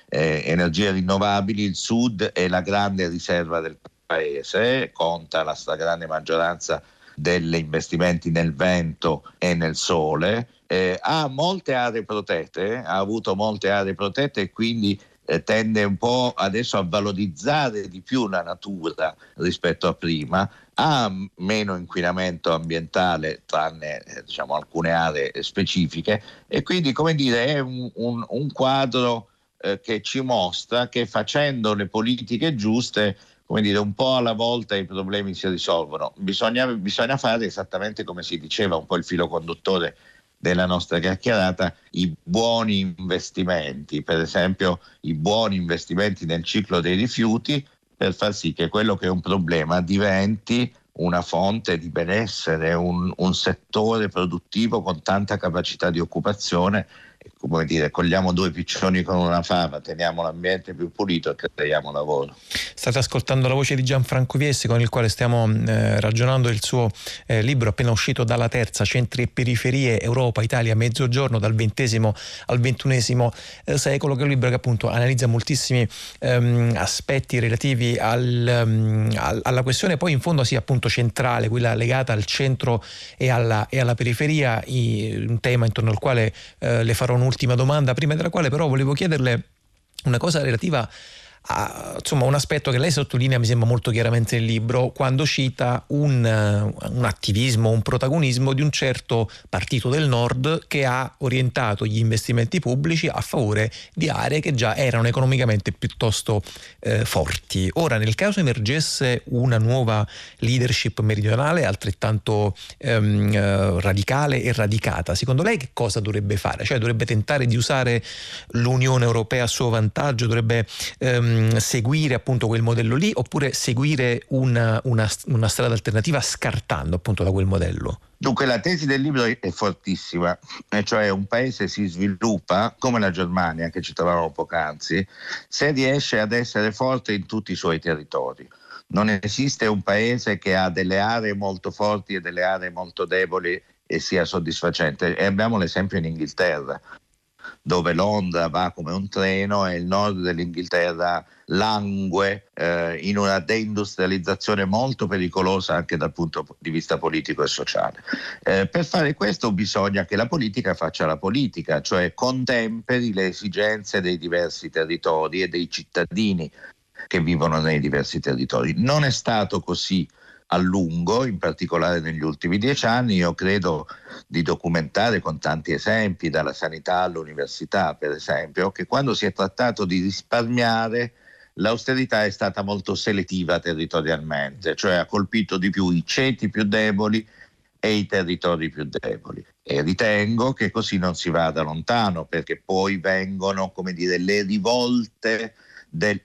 eh, energie rinnovabili, il sud è la grande riserva del paese, conta la stragrande maggioranza degli investimenti nel vento e nel sole, eh, ha molte aree protette, ha avuto molte aree protette e quindi eh, tende un po' adesso a valorizzare di più la natura rispetto a prima, ha meno inquinamento ambientale tranne eh, diciamo, alcune aree specifiche e quindi come dire è un, un, un quadro eh, che ci mostra che facendo le politiche giuste come dire, un po' alla volta i problemi si risolvono. Bisogna, bisogna fare esattamente come si diceva, un po' il filo conduttore della nostra chiacchierata, i buoni investimenti, per esempio i buoni investimenti nel ciclo dei rifiuti per far sì che quello che è un problema diventi una fonte di benessere, un, un settore produttivo con tanta capacità di occupazione come dire, cogliamo due piccioni con una fava, teniamo l'ambiente più pulito e creiamo lavoro. State ascoltando la voce di Gianfranco Viesti con il quale stiamo eh, ragionando il suo eh, libro appena uscito dalla terza, Centri e Periferie, Europa, Italia, Mezzogiorno, dal XX al XXI eh, secolo, che è un libro che appunto analizza moltissimi ehm, aspetti relativi al, um, al, alla questione, poi in fondo sia appunto centrale, quella legata al centro e alla, e alla periferia, i, un tema intorno al quale eh, le farò un'ultima domanda, prima della quale però volevo chiederle una cosa relativa a, insomma, un aspetto che lei sottolinea mi sembra molto chiaramente nel libro quando cita un, un, attivismo, un protagonismo di un certo partito del nord che ha orientato gli investimenti pubblici a favore di aree che già erano economicamente piuttosto eh, forti. Ora, nel caso emergesse una nuova leadership meridionale altrettanto ehm, eh, radicale e radicata, secondo lei che cosa dovrebbe fare? Cioè dovrebbe tentare di usare l'Unione Europea a suo vantaggio, dovrebbe ehm, seguire appunto quel modello lì oppure seguire una, una, una strada alternativa scartando appunto da quel modello? Dunque la tesi del libro è fortissima, e cioè un paese si sviluppa come la Germania che ci trovavamo poc'anzi se riesce ad essere forte in tutti i suoi territori. Non esiste un paese che ha delle aree molto forti e delle aree molto deboli e sia soddisfacente. E abbiamo l'esempio in Inghilterra dove Londra va come un treno e il nord dell'Inghilterra langue eh, in una deindustrializzazione molto pericolosa anche dal punto di vista politico e sociale. Eh, per fare questo bisogna che la politica faccia la politica, cioè contemperi le esigenze dei diversi territori e dei cittadini che vivono nei diversi territori. Non è stato così a lungo, in particolare negli ultimi dieci anni. Io credo di documentare con tanti esempi, dalla sanità all'università, per esempio, che quando si è trattato di risparmiare, l'austerità è stata molto selettiva territorialmente, cioè ha colpito di più i ceti più deboli e i territori più deboli. E ritengo che così non si vada lontano, perché poi vengono, come dire, le rivolte del,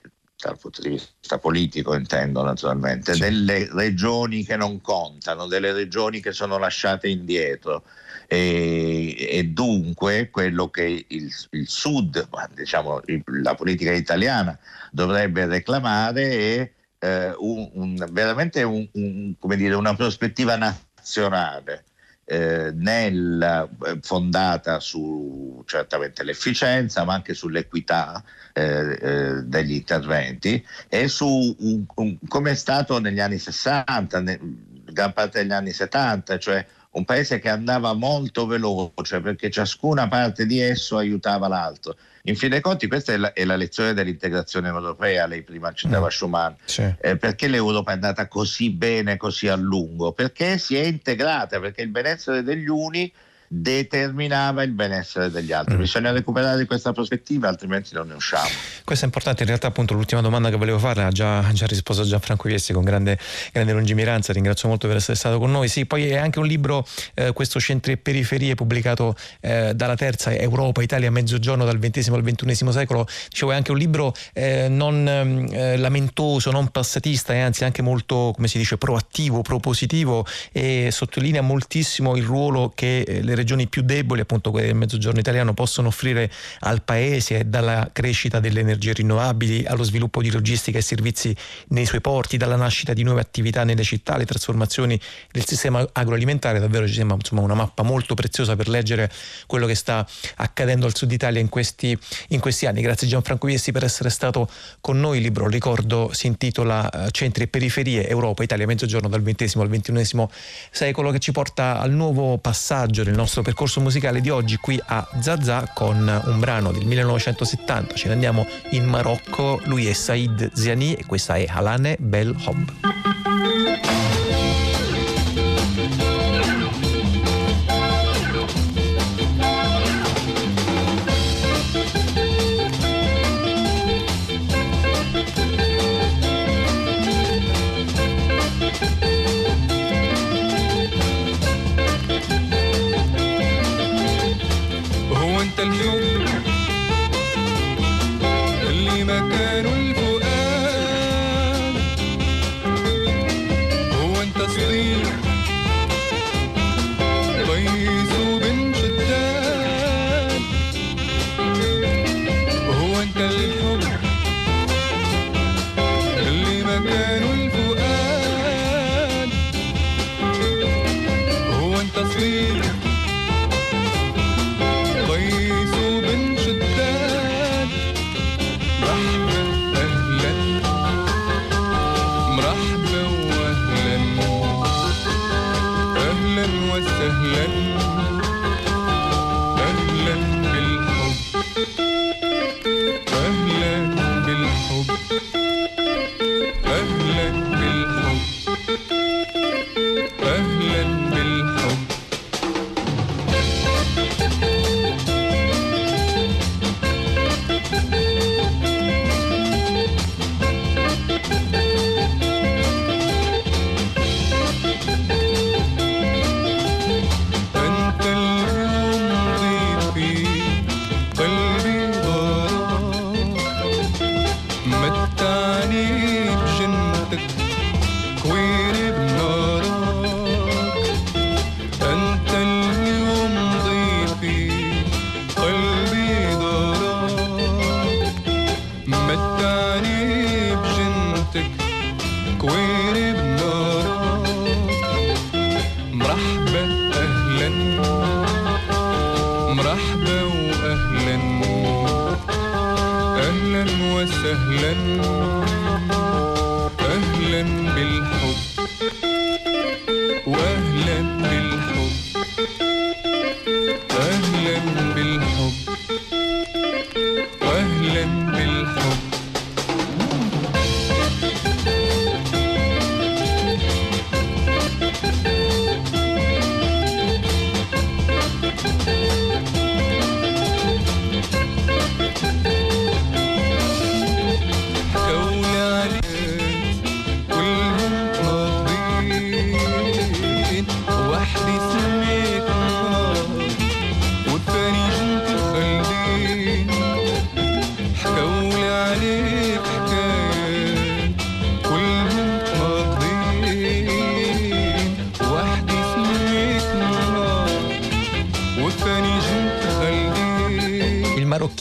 dal punto di vista politico intendo naturalmente, Sì. delle regioni che non contano, delle regioni che sono lasciate indietro e, e dunque quello che il, il Sud, diciamo il- la politica italiana dovrebbe reclamare è eh, un- un- veramente un- un- come dire, una prospettiva nazionale. Eh, nel- eh, fondata su certamente l'efficienza ma anche sull'equità eh, eh, degli interventi e su un- un- come è stato negli anni 60, ne- gran parte degli anni 70, cioè un paese che andava molto veloce perché ciascuna parte di esso aiutava l'altro. In fin dei conti questa è la, è la lezione dell'integrazione europea, lei prima citava Mm. Schumann. Sì. Eh, perché l'Europa è andata così bene, così a lungo? Perché si è integrata, perché il benessere degli uni determinava il benessere degli altri. Mm. Bisogna recuperare questa prospettiva, altrimenti non ne usciamo. Questo è importante, in realtà appunto l'ultima domanda che volevo fare ha già, già risposto Gianfranco Viesti con grande, grande lungimiranza, ringrazio molto per essere stato con noi. Sì, poi è anche un libro, eh, questo Centri e Periferie, pubblicato eh, dalla terza Europa, Italia, Mezzogiorno dal XX al XXI secolo, dicevo è anche un libro eh, non ehm, eh, lamentoso, non passatista, è anzi anche molto, come si dice, proattivo, propositivo e sottolinea moltissimo il ruolo che eh, le regioni più deboli, appunto quelle del Mezzogiorno italiano, possono offrire al paese, dalla crescita delle energie rinnovabili allo sviluppo di logistica e servizi nei suoi porti, dalla nascita di nuove attività nelle città, le trasformazioni del sistema agroalimentare, davvero ci sembra insomma, una mappa molto preziosa per leggere quello che sta accadendo al sud Italia in questi, in questi anni. Grazie Gianfranco Viesti per essere stato con noi, il libro, ricordo, si intitola eh, Centri e Periferie, Europa, Italia, Mezzogiorno dal XX al XXI secolo, che ci porta al nuovo passaggio del nostro percorso musicale di oggi qui a Zazà con un brano del 1970. Ce ne andiamo in Marocco, lui è Said Ziani e questa è Halane Bel Hob.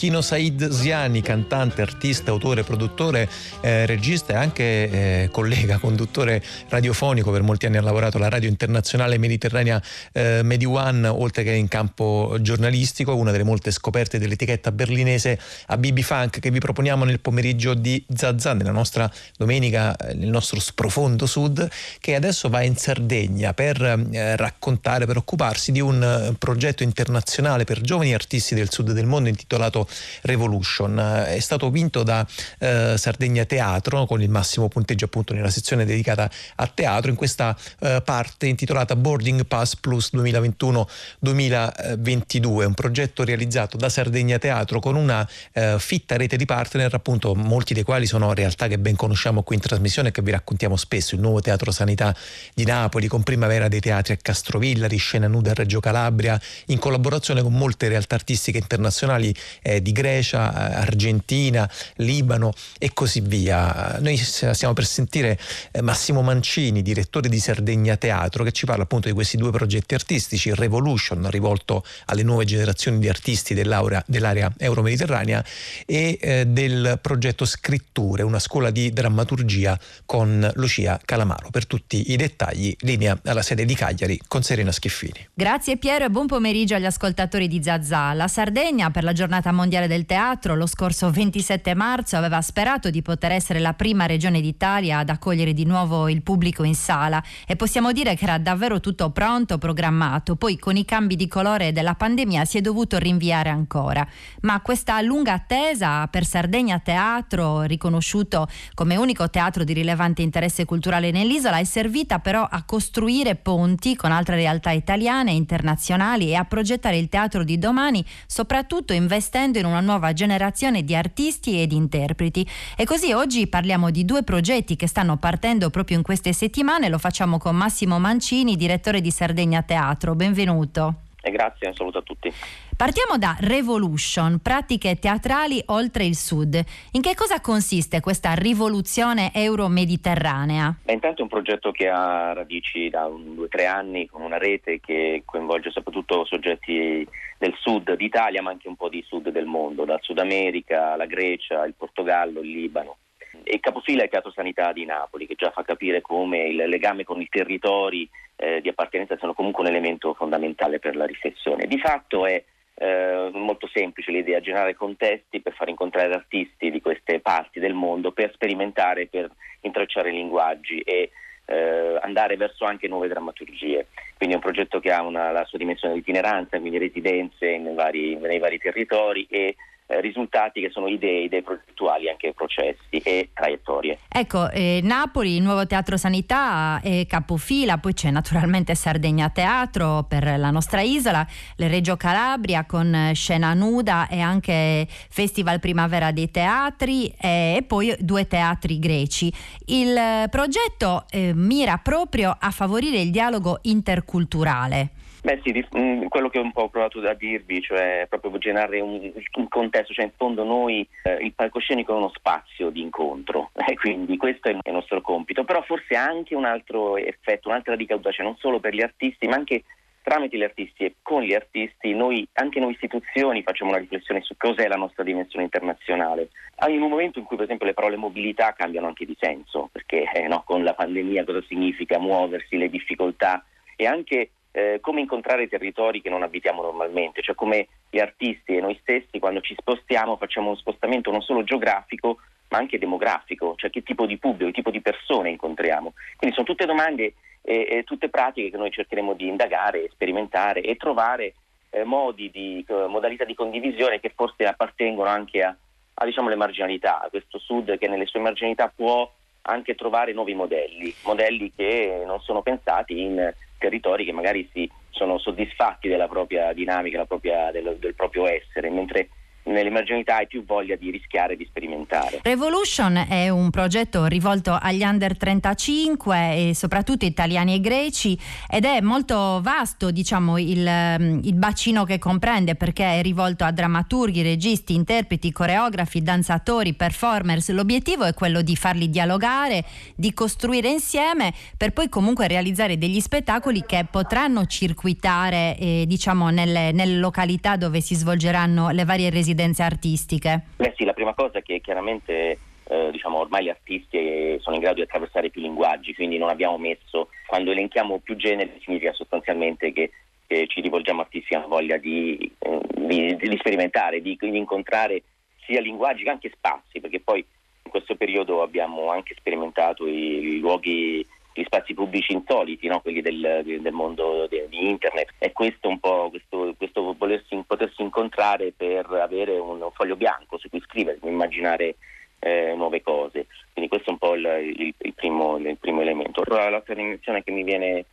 Marocchino Said Ziani, cantante, artista, autore, produttore, eh, regista e anche eh, collega, conduttore radiofonico. Per molti anni ha lavorato alla radio internazionale mediterranea eh, Medi One, oltre che in campo giornalistico, una delle molte scoperte dell'etichetta berlinese a BB Funk che vi proponiamo nel pomeriggio di Zazà, nella nostra domenica, eh, nel nostro sprofondo sud, che adesso va in Sardegna per eh, raccontare, per occuparsi di un eh, progetto internazionale per giovani artisti del sud del mondo intitolato Revolution. È stato vinto da eh, Sardegna Teatro con il massimo punteggio appunto nella sezione dedicata a teatro in questa eh, parte intitolata Boarding Pass Plus 2021-2022, un progetto realizzato da Sardegna Teatro con una eh, fitta rete di partner appunto molti dei quali sono realtà che ben conosciamo qui in trasmissione e che vi raccontiamo spesso, il nuovo Teatro Sanità di Napoli con Primavera dei Teatri a Castrovillari, Scena Nuda a Reggio Calabria, in collaborazione con molte realtà artistiche internazionali eh, di Grecia, Argentina, Libano e così via. Noi stiamo per sentire eh, Massimo Mancini, direttore di Sardegna Teatro, che ci parla appunto di questi due progetti artistici, Revolution, rivolto alle nuove generazioni di artisti dell'area euro-mediterranea, e eh, del progetto Scritture, una scuola di drammaturgia con Lucia Calamaro. Per tutti i dettagli, linea alla sede di Cagliari con Serena Schiffini. Grazie Piero e buon pomeriggio agli ascoltatori di Zazà. La Sardegna per la giornata mondiale del teatro lo scorso 27 marzo aveva sperato di poter essere la prima regione d'Italia ad accogliere di nuovo il pubblico in sala e possiamo dire che era davvero tutto pronto, programmato. Poi con i cambi di colore della pandemia si è dovuto rinviare ancora. Ma questa lunga attesa per Sardegna Teatro, riconosciuto come unico teatro di rilevante interesse culturale nell'isola, è servita però a costruire ponti con altre realtà italiane e internazionali e a progettare il teatro di domani, soprattutto investendo in una nuova generazione di artisti ed interpreti. E così oggi parliamo di due progetti che stanno partendo proprio in queste settimane. Lo facciamo con Massimo Mancini, direttore di Sardegna Teatro. Benvenuto. E grazie, un saluto a tutti. Partiamo da Revolution, pratiche teatrali oltre il sud. In che cosa consiste questa rivoluzione euro-mediterranea? Beh, intanto è un progetto che ha radici da un, due o tre anni con una rete che coinvolge soprattutto soggetti del sud d'Italia ma anche un po' di sud del mondo, dal Sud America, la Grecia, il Portogallo, il Libano. E capofila è Teatro Sanità di Napoli che già fa capire come il legame con i territori eh, di appartenenza siano comunque un elemento fondamentale per la riflessione. Di fatto è eh, molto semplice l'idea, generare contesti per far incontrare artisti di queste parti del mondo, per sperimentare, per intrecciare linguaggi e eh, andare verso anche nuove drammaturgie. Quindi è un progetto che ha una, la sua dimensione di itineranza, quindi residenze nei vari, nei vari territori e eh, risultati che sono idee, idee progettuali, anche processi e traiettorie. Ecco, eh, Napoli, il nuovo Teatro Sanità è capofila, poi c'è naturalmente Sardegna Teatro per la nostra isola, le Reggio Calabria con eh, Scena Nuda e anche Festival Primavera dei Teatri eh, e poi due teatri greci. Il eh, progetto eh, mira proprio a favorire il dialogo interculturale. Beh sì, di- mh, quello che ho un po' provato a dirvi, cioè proprio generare un, un contesto, cioè in fondo noi eh, il palcoscenico è uno spazio di incontro *laughs* e quindi questo è il nostro compito, però forse anche un altro effetto, un'altra ricadute, cioè non solo per gli artisti ma anche tramite gli artisti e con gli artisti noi, anche noi istituzioni facciamo una riflessione su cos'è la nostra dimensione internazionale. In un momento in cui per esempio le parole mobilità cambiano anche di senso, perché eh, no, con la pandemia cosa significa muoversi, le difficoltà e anche eh, come incontrare territori che non abitiamo normalmente, cioè come gli artisti e noi stessi quando ci spostiamo facciamo un spostamento non solo geografico ma anche demografico, cioè che tipo di pubblico, che tipo di persone incontriamo. Quindi sono tutte domande e, e tutte pratiche che noi cercheremo di indagare, sperimentare e trovare eh, modi di, eh, modalità di condivisione che forse appartengono anche a, a diciamo, le marginalità, a questo sud che nelle sue marginalità può anche trovare nuovi modelli, modelli che non sono pensati in territori che magari si sono soddisfatti della propria dinamica, la propria- del, del proprio essere, mentre nelle marginalità hai più voglia di rischiare, di sperimentare. Revolution è un progetto rivolto agli under 35 e soprattutto italiani e greci ed è molto vasto diciamo il, ehm, il bacino che comprende perché è rivolto a drammaturghi, registi, interpreti, coreografi, danzatori, performers. L'obiettivo è quello di farli dialogare, di costruire insieme per poi comunque realizzare degli spettacoli che potranno circuitare eh, diciamo nelle, nelle località dove si svolgeranno le varie residenze esigenze artistiche? Beh sì, la prima cosa è che chiaramente eh, diciamo, ormai gli artisti sono in grado di attraversare più linguaggi, quindi non abbiamo messo, quando elenchiamo più generi significa sostanzialmente che, che ci rivolgiamo a artisti che hanno voglia di, eh, di, di sperimentare, di, di incontrare sia linguaggi che anche spazi, perché poi in questo periodo abbiamo anche sperimentato i, i luoghi, gli spazi pubblici insoliti, no? quelli del, del mondo de, di internet. E questo un po', questo, questo volersi, potersi incontrare per avere un, foglio bianco su cui scrivere, immaginare eh, nuove cose. Quindi questo è un po' il, il, il, primo, il primo, elemento. L'altra dimensione che mi viene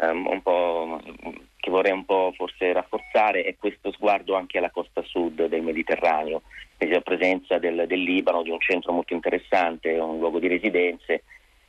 um, un po' che vorrei un po' forse rafforzare è questo sguardo anche alla costa sud del Mediterraneo, la presenza del, del Libano, di un centro molto interessante, un luogo di residenze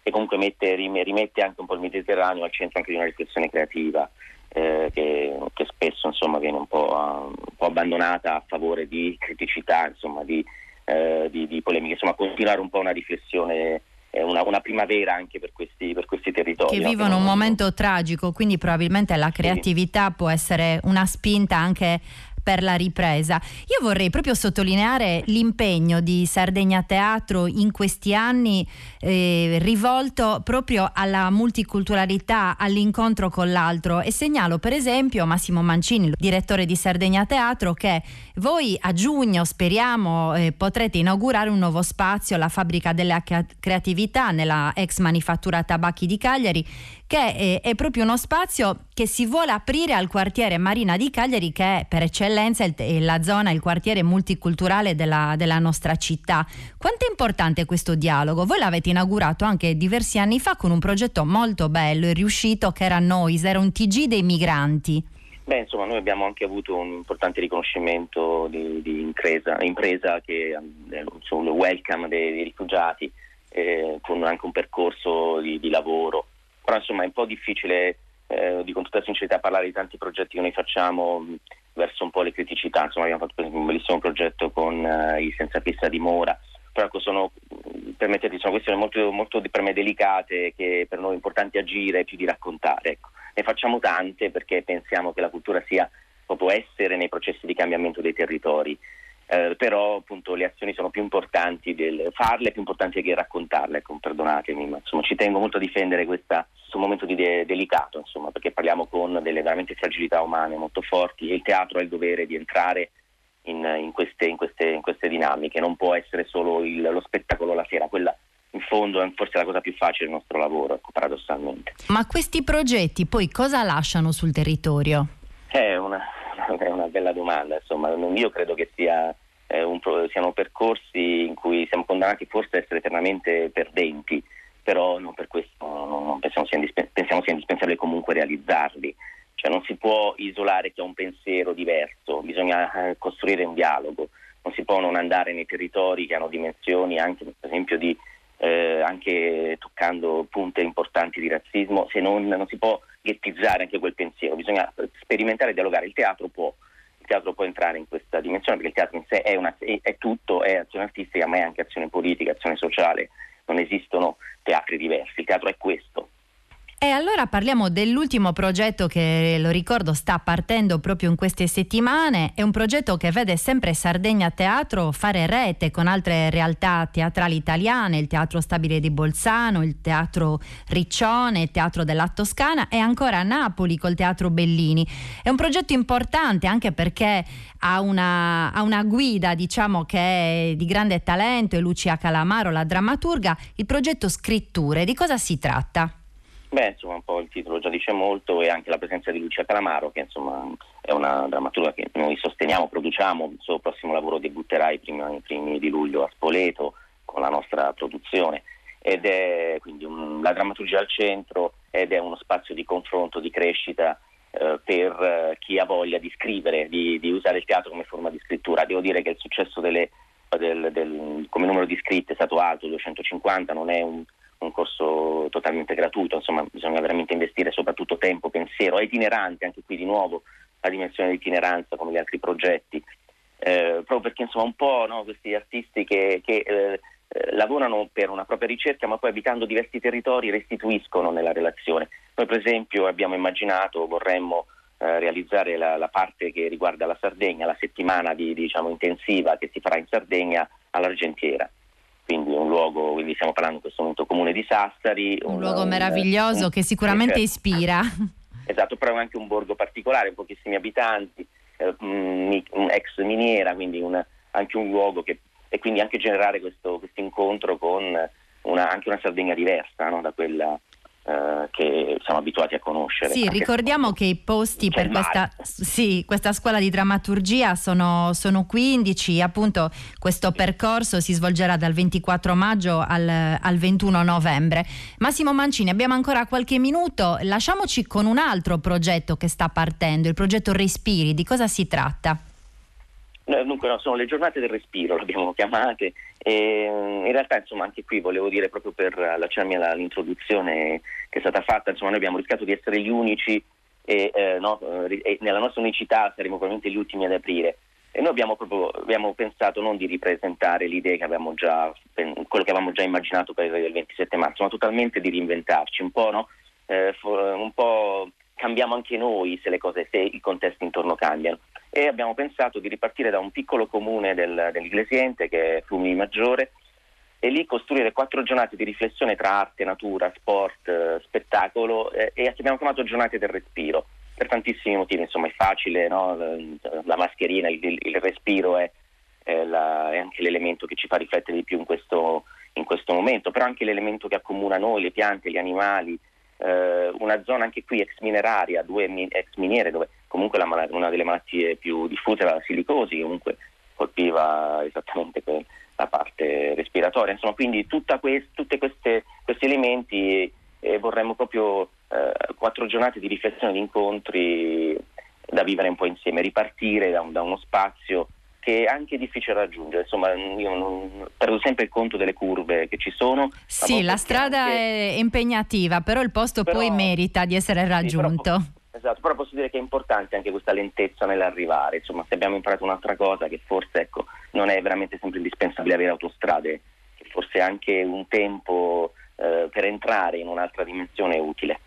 e comunque mette, rimette anche un po' il Mediterraneo al centro anche di una riflessione creativa eh, che, che, spesso insomma, viene un po', uh, un po', abbandonata a favore di criticità, insomma, di, eh, di, di, polemiche, insomma continuare un po' una riflessione. Una, una, primavera anche per questi, per questi territori. Che vivono un momento tragico, quindi probabilmente la creatività sì. può essere una spinta anche per la ripresa. Io vorrei proprio sottolineare l'impegno di Sardegna Teatro in questi anni eh, rivolto proprio alla multiculturalità, all'incontro con l'altro e segnalo per esempio Massimo Mancini, direttore di Sardegna Teatro, che voi a giugno speriamo eh, potrete inaugurare un nuovo spazio, la fabbrica della creatività nella ex manifattura tabacchi di Cagliari che è, è, proprio uno spazio che si vuole aprire al quartiere Marina di Cagliari che è per eccellenza il, la zona, il quartiere multiculturale della, della nostra città. Quanto è importante questo dialogo? Voi l'avete inaugurato anche diversi anni fa con un progetto molto bello e riuscito che era Noise, era un TG dei migranti. Beh, insomma, noi abbiamo anche avuto un importante riconoscimento di, di impresa, impresa che eh, sul welcome dei, dei rifugiati, eh, con anche un percorso di, di lavoro però insomma è un po' difficile, eh, dico con tutta sincerità, parlare di tanti progetti che noi facciamo mh, verso un po' le criticità, insomma abbiamo fatto un bellissimo progetto con eh, i senza fissa dimora, però ecco, sono, permettete, sono questioni molto, molto per me delicate che per noi è importante agire più di raccontare. Ecco. Ne facciamo tante perché pensiamo che la cultura sia proprio essere nei processi di cambiamento dei territori eh, però appunto le azioni sono più importanti, del, farle più importanti che raccontarle, ecco, perdonatemi, ma insomma ci tengo molto a difendere questa, questo momento di de- delicato, insomma, perché parliamo con delle veramente fragilità umane molto forti e il teatro ha il dovere di entrare in, in, queste, in, queste, in queste, dinamiche, non può essere solo il, lo spettacolo la sera, quella in fondo è forse la cosa più facile del nostro lavoro, ecco, paradossalmente. Ma questi progetti poi cosa lasciano sul territorio? È una, *laughs* è una bella domanda, insomma, io credo che sia, eh, un, siano percorsi in cui siamo condannati forse a essere eternamente perdenti, però non per questo non pensiamo sia, indispensabile comunque realizzarli. Cioè non si può isolare chi ha un pensiero diverso, bisogna eh, costruire un dialogo, non si può non andare nei territori che hanno dimensioni anche per esempio di eh, anche toccando punte importanti di razzismo, se non, non si può ghettizzare anche quel pensiero, bisogna sperimentare e dialogare. Il teatro può, il teatro può entrare in questa dimensione perché il teatro in sé è, una, è, tutto, è azione artistica ma è anche azione politica, azione sociale, non esistono teatri diversi, il teatro è questo. E allora parliamo dell'ultimo progetto che, lo ricordo, sta partendo proprio in queste settimane. È un progetto che vede sempre Sardegna Teatro fare rete con altre realtà teatrali italiane, il Teatro Stabile di Bolzano, il Teatro Riccione, il Teatro della Toscana e ancora Napoli col Teatro Bellini. È un progetto importante anche perché ha una, ha una guida, diciamo, che è di grande talento, è Lucia Calamaro, la drammaturga. Il progetto Scritture, di cosa si tratta? Beh, insomma, un po' il titolo già dice molto e anche la presenza di Lucia Calamaro, che insomma è una drammaturga che noi sosteniamo, produciamo. Il suo prossimo lavoro debutterà i primi, i primi di luglio a Spoleto con la nostra produzione. Ed è quindi un, la drammaturgia al centro ed è uno spazio di confronto, di crescita eh, per eh, chi ha voglia di scrivere, di, di, usare il teatro come forma di scrittura. Devo dire che il successo delle, del, del, come numero di iscritti è stato alto, 250, non è un un corso totalmente gratuito, insomma bisogna veramente investire soprattutto tempo, pensiero, è itinerante anche qui di nuovo la dimensione di itineranza come gli altri progetti, eh, proprio perché insomma un po' no, questi artisti che, che eh, eh, lavorano per una propria ricerca ma poi abitando diversi territori restituiscono nella relazione. Noi per esempio abbiamo immaginato, vorremmo eh, realizzare la, la parte che riguarda la Sardegna, la settimana di, diciamo, intensiva che si farà in Sardegna all'Argentiera. Quindi un luogo, quindi stiamo parlando in questo momento comune di Sassari. Un luogo meraviglioso un- che sicuramente sì, ispira. *laughs* Esatto, però è anche un borgo particolare, pochissimi abitanti, eh, un, un ex miniera, quindi un- anche un luogo che e quindi anche generare questo incontro con una- anche una Sardegna diversa no, da quella eh, che siamo abituati a conoscere. Sì, ricordiamo che i posti per questa, sì, questa scuola di drammaturgia sono, sono 15, appunto questo percorso si svolgerà dal 24 maggio al, al 21 novembre. Massimo Mancini, abbiamo ancora qualche minuto, lasciamoci con un altro progetto che sta partendo, il progetto Respiri, di cosa si tratta? Dunque no, sono le giornate del respiro, *laughs* l'abbiamo chiamate e mm, in realtà insomma anche qui volevo dire proprio per allacciarmi alla- all'introduzione che è stata fatta, insomma noi abbiamo rischiato di essere gli unici e, eh, no, eh, e nella nostra unicità saremo probabilmente gli ultimi ad aprire e noi abbiamo proprio abbiamo pensato non di ripresentare le idee che avevamo già quello che avevamo già immaginato per il 27 marzo, ma totalmente di reinventarci un po', no? Eh, un po' cambiamo anche noi se cose, se i contesti intorno cambiano e abbiamo pensato di ripartire da un piccolo comune del, dell'Iglesiente che è Flumini Maggiore e lì costruire quattro giornate di riflessione tra arte, natura, sport, eh, spettacolo eh, e abbiamo chiamato giornate del respiro per tantissimi motivi, insomma è facile, no? la mascherina, il, il respiro è, è la- è anche l'elemento che ci fa riflettere di più in questo, in questo momento, però anche l'elemento che accomuna noi, le piante, gli animali, eh, una zona anche qui ex mineraria, due mi- ex miniere dove comunque la mala- una delle malattie più diffuse era la silicosi, che comunque colpiva esattamente que- la parte respiratoria. Insomma, quindi quest- tutti questi elementi eh, vorremmo proprio eh, quattro giornate di riflessione, di incontri da vivere un po' insieme, ripartire da, un- da uno spazio che è anche difficile raggiungere. Insomma, io non, perdo sempre il conto delle curve che ci sono. Sì, la strada anche- è impegnativa, però il posto Però- poi merita di essere raggiunto. Esatto, però posso dire che è importante anche questa lentezza nell'arrivare, insomma se abbiamo imparato un'altra cosa che forse ecco, non è veramente sempre indispensabile avere autostrade, che forse anche un tempo eh, per entrare in un'altra dimensione utile.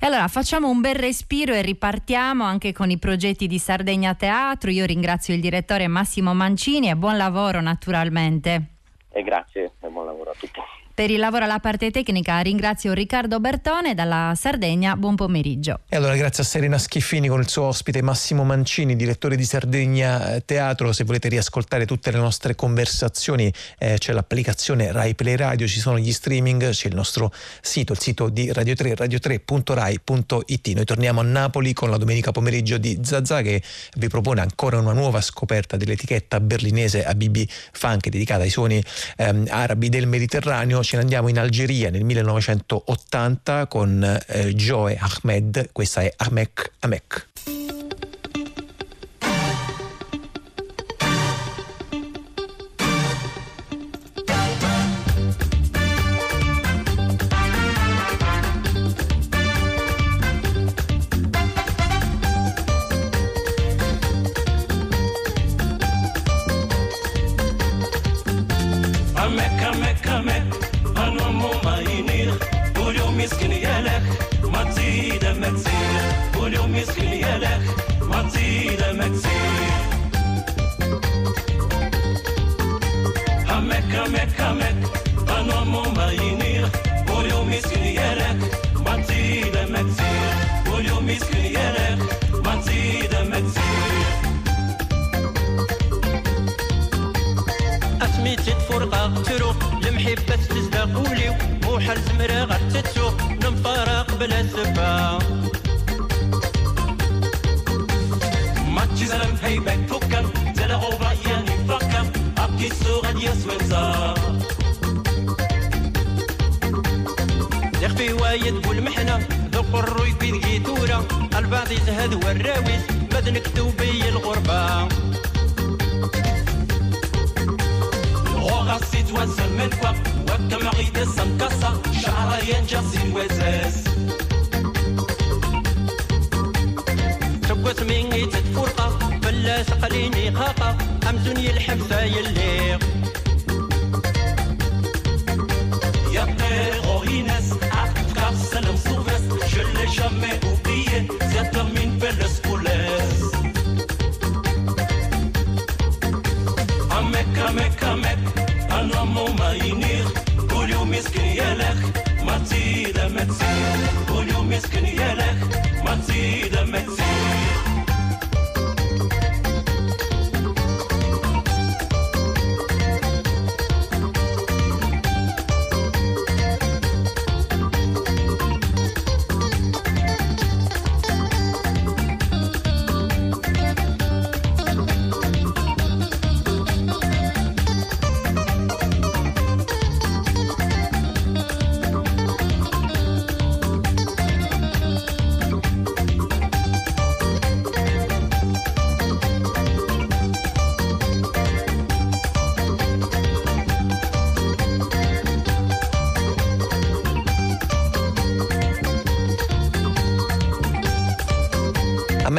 E allora facciamo un bel respiro e ripartiamo anche con i progetti di Sardegna Teatro. Io ringrazio il direttore Massimo Mancini e buon lavoro naturalmente. E grazie e buon lavoro a tutti. Per il lavoro alla parte tecnica ringrazio Riccardo Bertone dalla Sardegna. Buon pomeriggio. E allora grazie a Serena Schiffini con il suo ospite Massimo Mancini, direttore di Sardegna eh, Teatro. Se volete riascoltare tutte le nostre conversazioni eh, c'è l'applicazione Rai Play Radio, ci sono gli streaming, c'è il nostro sito, il sito di Radio 3, radio3.rai.it. Noi torniamo a Napoli con la domenica pomeriggio di Zazà che vi propone ancora una nuova scoperta dell'etichetta berlinese Habibi Funk dedicata ai suoni ehm, arabi del Mediterraneo. Ce ne andiamo in Algeria nel 1980 con eh, Joe Ahmed, questa è Amek Amek.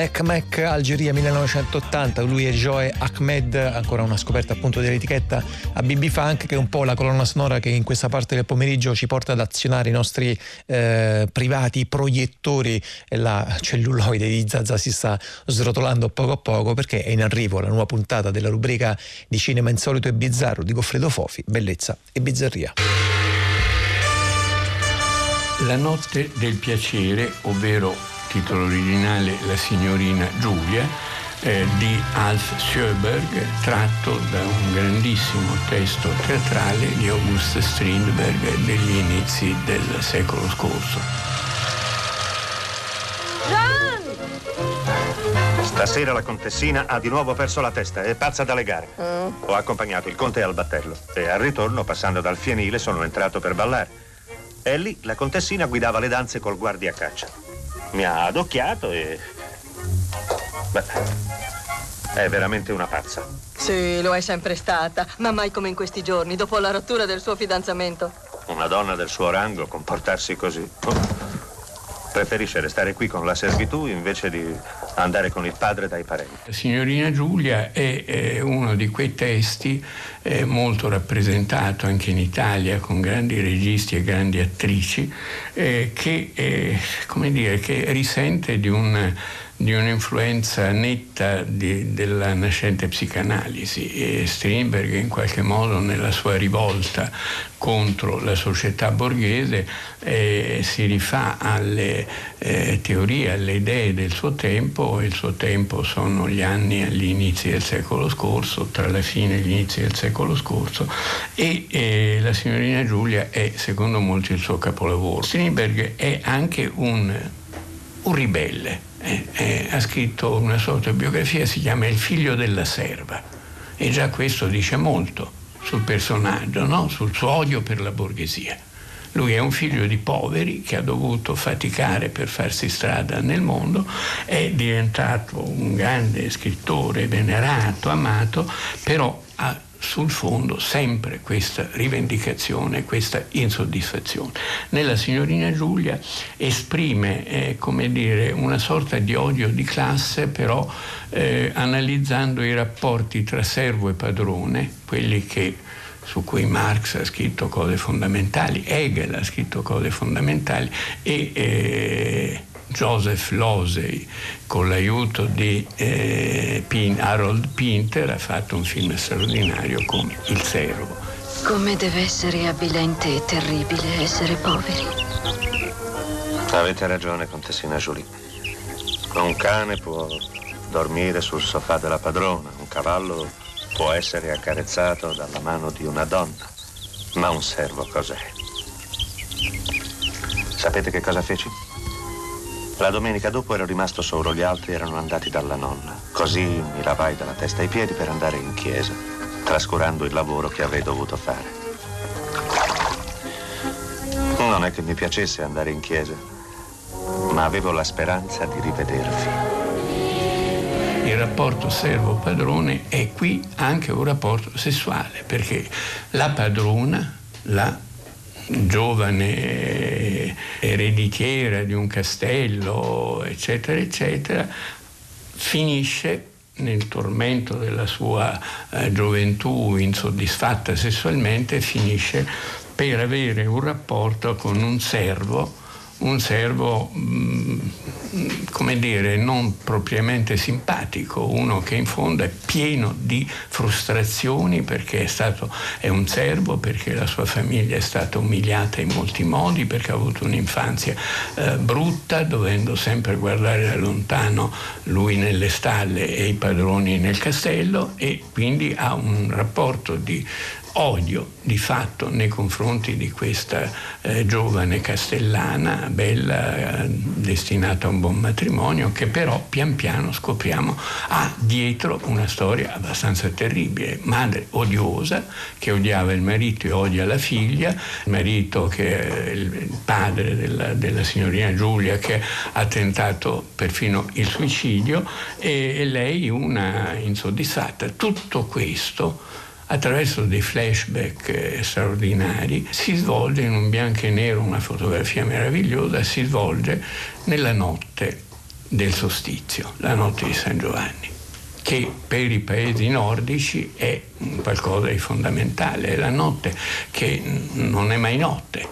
Amek Mek Algeria 1980, lui è Joe Ahmed, ancora una scoperta appunto dell'etichetta. A BB Funk che è un po' la colonna sonora che in questa parte del pomeriggio ci porta ad azionare i nostri eh, privati proiettori. E la celluloide di Zazza si sta srotolando poco a poco perché è in arrivo la nuova puntata della rubrica di cinema insolito e bizzarro di Goffredo Fofi, bellezza e bizzarria. La notte del piacere, ovvero titolo originale La signorina Giulia, eh, di Alf Sjöberg, tratto da un grandissimo testo teatrale di August Strindberg degli inizi del secolo scorso. Stasera la contessina ha di nuovo perso la testa, è pazza da legare. Ho accompagnato il conte al battello e al ritorno, passando dal fienile, sono entrato per ballare. E lì la contessina guidava le danze col guardia caccia. Mi ha adocchiato e... Beh, è veramente una pazza. Sì, lo è sempre stata, ma mai come in questi giorni, dopo la rottura del suo fidanzamento. Una donna del suo rango comportarsi così. Oh. Preferisce restare qui con la servitù invece di andare con il padre dai parenti. La signorina Giulia è, è uno di quei testi eh, molto rappresentato anche in Italia con grandi registi e grandi attrici eh, che, eh, dire, che risente di un di un'influenza netta di, della nascente psicanalisi. E Strindberg in qualche modo nella sua rivolta contro la società borghese eh, si rifà alle eh, teorie, alle idee del suo tempo, il suo tempo sono gli anni agli inizi del secolo scorso, tra la fine e gli inizi del secolo scorso. E eh, la signorina Giulia è secondo molti il suo capolavoro. Strindberg è anche un, un ribelle, eh, eh, ha scritto una sua autobiografia, si chiama Il figlio della serva e già questo dice molto sul personaggio, no? sul suo odio per la borghesia. Lui è un figlio di poveri che ha dovuto faticare per farsi strada nel mondo, è diventato un grande scrittore venerato, amato, però ha sul fondo sempre questa rivendicazione, questa insoddisfazione. Nella signorina Giulia esprime, eh, come dire, una sorta di odio di classe, però eh, analizzando i rapporti tra servo e padrone, quelli che su cui Marx ha scritto cose fondamentali, Hegel ha scritto cose fondamentali e eh, Joseph Losey con l'aiuto di eh, Pin, Harold Pinter ha fatto un film straordinario con Il Servo. Come deve essere avvilente e terribile essere poveri. Avete ragione, contessina Julie. Un cane può dormire sul sofà della padrona, un cavallo può essere accarezzato dalla mano di una donna, ma un servo cos'è? Sapete che cosa feci? La domenica dopo ero rimasto solo, gli altri erano andati dalla nonna. Così mi lavai dalla testa ai piedi per andare in chiesa, trascurando il lavoro che avrei dovuto fare. Non è che mi piacesse andare in chiesa, ma avevo la speranza di rivedervi. Il rapporto servo-padrone è qui anche un rapporto sessuale, perché la padrona, la giovane ereditiera di un castello, eccetera, eccetera, finisce nel tormento della sua eh, gioventù insoddisfatta sessualmente, finisce per avere un rapporto con un servo un servo, mh, come dire, non propriamente simpatico, uno che in fondo è pieno di frustrazioni perché è stato, è un servo, perché la sua famiglia è stata umiliata in molti modi, perché ha avuto un'infanzia eh, brutta, dovendo sempre guardare da lontano lui nelle stalle e i padroni nel castello e quindi ha un rapporto di odio di fatto nei confronti di questa eh, giovane castellana, bella, eh, destinata a un buon matrimonio, che però pian piano scopriamo ha dietro una storia abbastanza terribile. Madre odiosa, che odiava il marito e odia la figlia, il marito che è il padre della, della signorina Giulia che ha tentato perfino il suicidio e, e lei una insoddisfatta. Tutto questo attraverso dei flashback eh, straordinari, si svolge in un bianco e nero, una fotografia meravigliosa, si svolge nella notte del solstizio, la notte di San Giovanni che per i paesi nordici è qualcosa di fondamentale, è la notte che non è mai notte,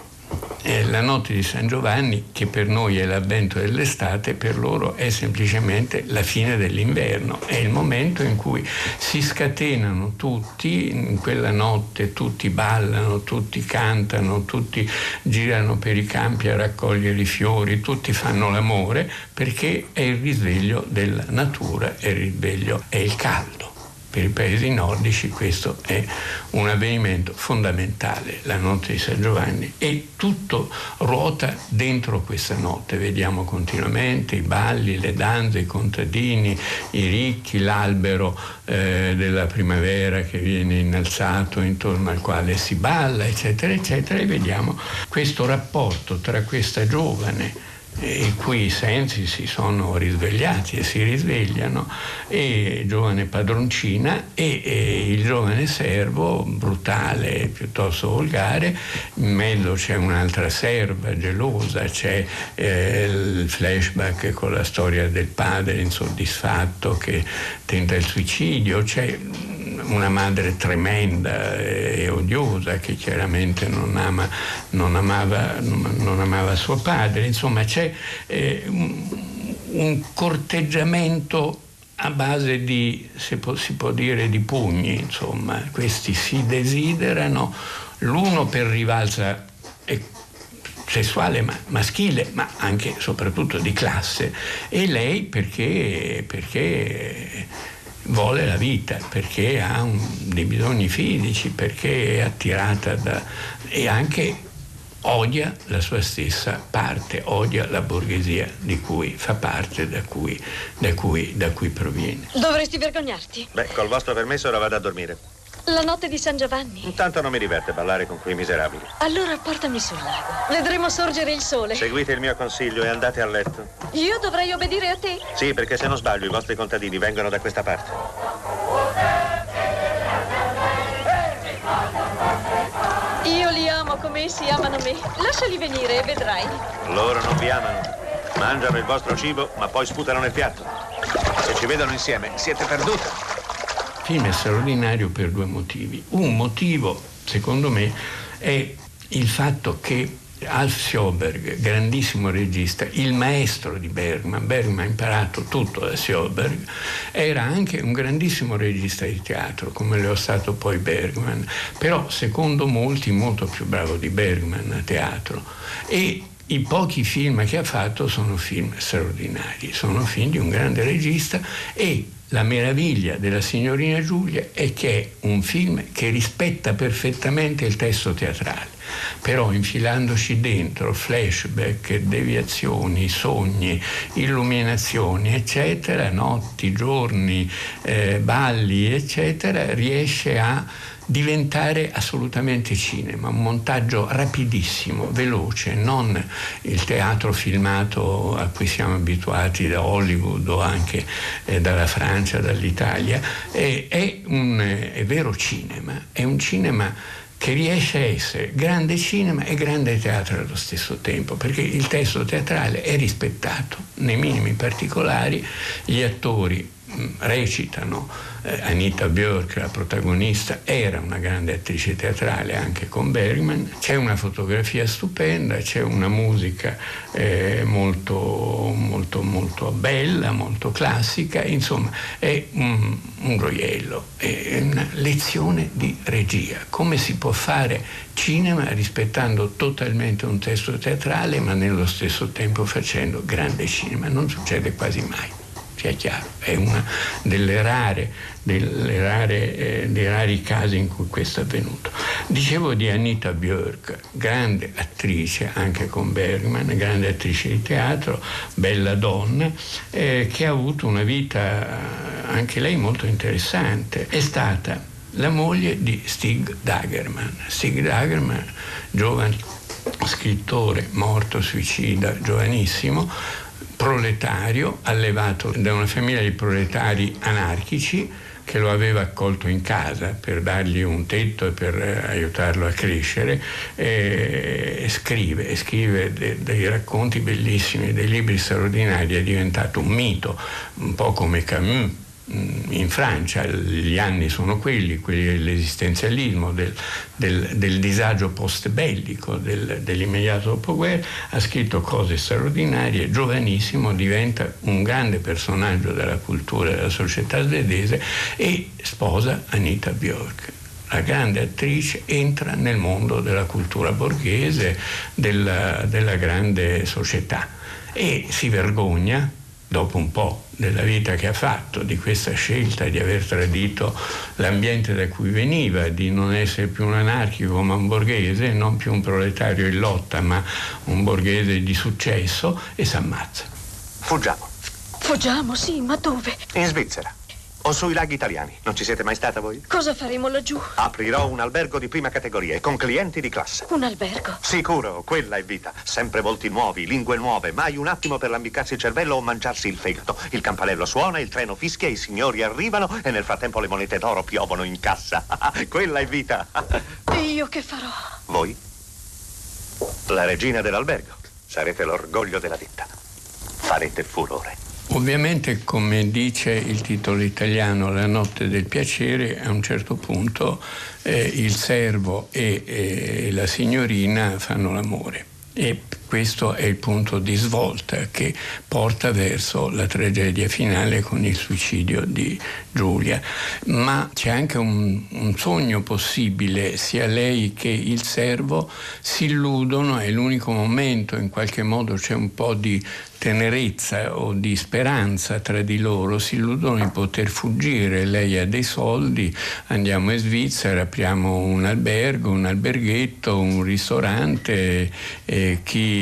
è la notte di San Giovanni, che per noi è l'avvento dell'estate, per loro è semplicemente la fine dell'inverno. È il momento in cui si scatenano tutti, in quella notte tutti ballano, tutti cantano, tutti girano per i campi a raccogliere i fiori, tutti fanno l'amore, perché è il risveglio della natura, è il risveglio, è il caldo. Per i paesi nordici questo è un avvenimento fondamentale, la notte di San Giovanni, e tutto ruota dentro questa notte. Vediamo continuamente i balli, le danze, i contadini, i ricchi, l'albero eh, della primavera che viene innalzato intorno al quale si balla, eccetera, eccetera, e vediamo questo rapporto tra questa giovane i cui sensi si sono risvegliati e si risvegliano, e giovane padroncina e, e, il giovane servo, brutale, piuttosto volgare, in mezzo c'è un'altra serva gelosa, c'è eh, il flashback con la storia del padre insoddisfatto che tenta il suicidio, c'è una madre tremenda e odiosa che chiaramente non, ama, non, amava, non amava, suo padre, insomma c'è eh, un, corteggiamento a base di, si può, si può, dire, di pugni, insomma, questi si desiderano, l'uno per rivalsa sessuale ma maschile, ma anche soprattutto di classe, e lei perché, perché vuole la vita, perché ha un, dei bisogni fisici, perché è attirata da... e anche odia la sua stessa parte, odia la borghesia di cui fa parte, da cui, da cui, da cui proviene. Dovresti vergognarti. Beh, col vostro permesso ora vado a dormire. La notte di San Giovanni. Intanto non mi diverte ballare con quei miserabili. Allora portami sul lago. Vedremo sorgere il sole. Seguite il mio consiglio e andate a letto. Io dovrei obbedire a te? Sì, perché se non sbaglio i vostri contadini vengono da questa parte. Io li amo come essi amano me. Lasciali venire e vedrai. Loro non vi amano. Mangiano il vostro cibo, ma poi sputano nel piatto. Se ci vedono insieme, siete perdute. Il film è straordinario per due motivi. Un motivo, secondo me, è il fatto che Alf Sjoberg, grandissimo regista, il maestro di Bergman, Bergman ha imparato tutto da Sjoberg, era anche un grandissimo regista di teatro, come lo è stato poi Bergman, però secondo molti molto più bravo di Bergman a teatro. E i pochi film che ha fatto sono film straordinari, sono film di un grande regista e la meraviglia della signorina Giulia è che è un film che rispetta perfettamente il testo teatrale, però infilandoci dentro flashback, deviazioni, sogni, illuminazioni, eccetera, notti, giorni, eh, balli, eccetera, riesce a diventare assolutamente cinema, un montaggio rapidissimo, veloce, non il teatro filmato a cui siamo abituati da Hollywood o anche eh, dalla Francia, dall'Italia, è, è un è vero cinema, è un cinema che riesce a essere grande cinema e grande teatro allo stesso tempo, perché il testo teatrale è rispettato nei minimi particolari, gli attori mh, recitano. Eh, Anita Björk, la protagonista, era una grande attrice teatrale anche con Bergman. C'è una fotografia stupenda, c'è una musica eh, molto, molto, molto bella, molto classica, insomma è un, un gioiello, è una lezione di regia. Come si può fare cinema rispettando totalmente un testo teatrale ma nello stesso tempo facendo grande cinema? Non succede quasi mai sia chiaro, è una delle rare, rare, eh, dei rari casi in cui questo è avvenuto. Dicevo di Anita Björk, grande attrice anche con Bergman, grande attrice di teatro, bella donna, eh, che ha avuto una vita anche lei molto interessante. È stata la moglie di Stig Dagerman. Stig Dagerman, giovane scrittore morto suicida, giovanissimo, proletario, allevato da una famiglia di proletari anarchici che lo aveva accolto in casa per dargli un tetto e per eh, aiutarlo a crescere, e scrive, e scrive de, dei racconti bellissimi, dei libri straordinari, è diventato un mito, un po' come Camus in Francia gli anni sono quelli, quelli dell'esistenzialismo, del, del, del disagio post-bellico, del, dell'immediato dopoguerra, ha scritto cose straordinarie, giovanissimo, diventa un grande personaggio della cultura della società svedese e sposa Anita Björk. La grande attrice entra nel mondo della cultura borghese, della, della grande società e si vergogna dopo un po' della vita che ha fatto, di questa scelta di aver tradito l'ambiente da cui veniva, di non essere più un anarchico ma un borghese, non più un proletario in lotta ma un borghese di successo e si ammazza. Fuggiamo. Fuggiamo, sì, ma dove? In Svizzera. O sui laghi italiani. Non ci siete mai stata voi? Cosa faremo laggiù? Aprirò un albergo di prima categoria e con clienti di classe. Un albergo? Sicuro, quella è vita. Sempre volti nuovi, lingue nuove, mai un attimo per lambicarsi il cervello o mangiarsi il fegato. Il campanello suona, il treno fischia, i signori arrivano e nel frattempo le monete d'oro piovono in cassa. *laughs* quella è vita. E io che farò? Voi? La regina dell'albergo. Sarete l'orgoglio della ditta. Farete furore. Ovviamente, come dice il titolo italiano La notte del piacere, a un certo punto eh, il servo e, e la signorina fanno l'amore. E questo è il punto di svolta che porta verso la tragedia finale con il suicidio di Giulia. Ma c'è anche un, un sogno possibile, sia lei che il servo si illudono, è l'unico momento, in qualche modo c'è un po' di tenerezza o di speranza tra di loro, si illudono di poter fuggire. Lei ha dei soldi, andiamo in Svizzera, apriamo un albergo, un alberghetto, un ristorante, e chi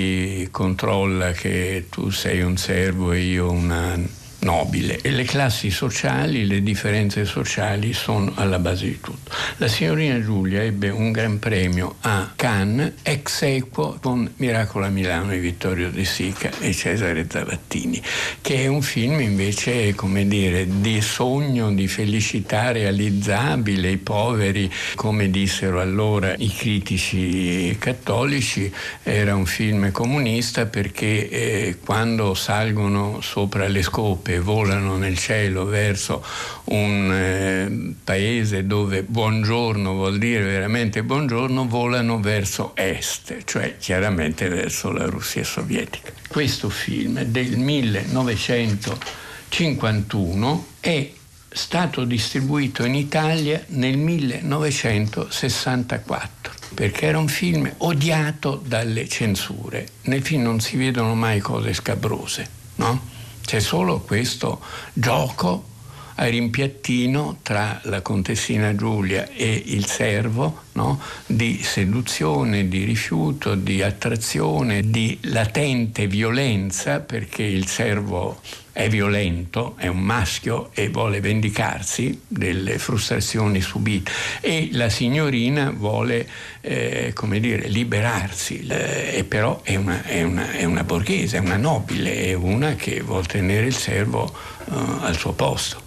controlla che tu sei un servo e io una nobile e le classi sociali, le differenze sociali sono alla base di tutto. La signorina Giulia ebbe un gran premio a Cannes ex equo con Miracolo a Milano di Vittorio De Sica e Cesare Zavattini, che è un film invece, come dire, di sogno, di felicità realizzabile, i poveri, come dissero allora i critici cattolici, era un film comunista perché eh, quando salgono sopra le scope e volano nel cielo verso un eh, paese dove buongiorno vuol dire veramente buongiorno, volano verso est, cioè chiaramente verso la Russia sovietica. Questo film del 1951 è stato distribuito in Italia nel 1964 perché era un film odiato dalle censure. Nel film non si vedono mai cose scabrose, no? C'è solo questo gioco a rimpiattino tra la contessina Giulia e il servo no? di seduzione, di rifiuto, di attrazione, di latente violenza, perché il servo è violento, è un maschio e vuole vendicarsi delle frustrazioni subite e la signorina vuole, eh, come dire, liberarsi, eh, e però è una, è, una, è una, borghese, è una nobile, è una che vuole tenere il servo eh, al suo posto.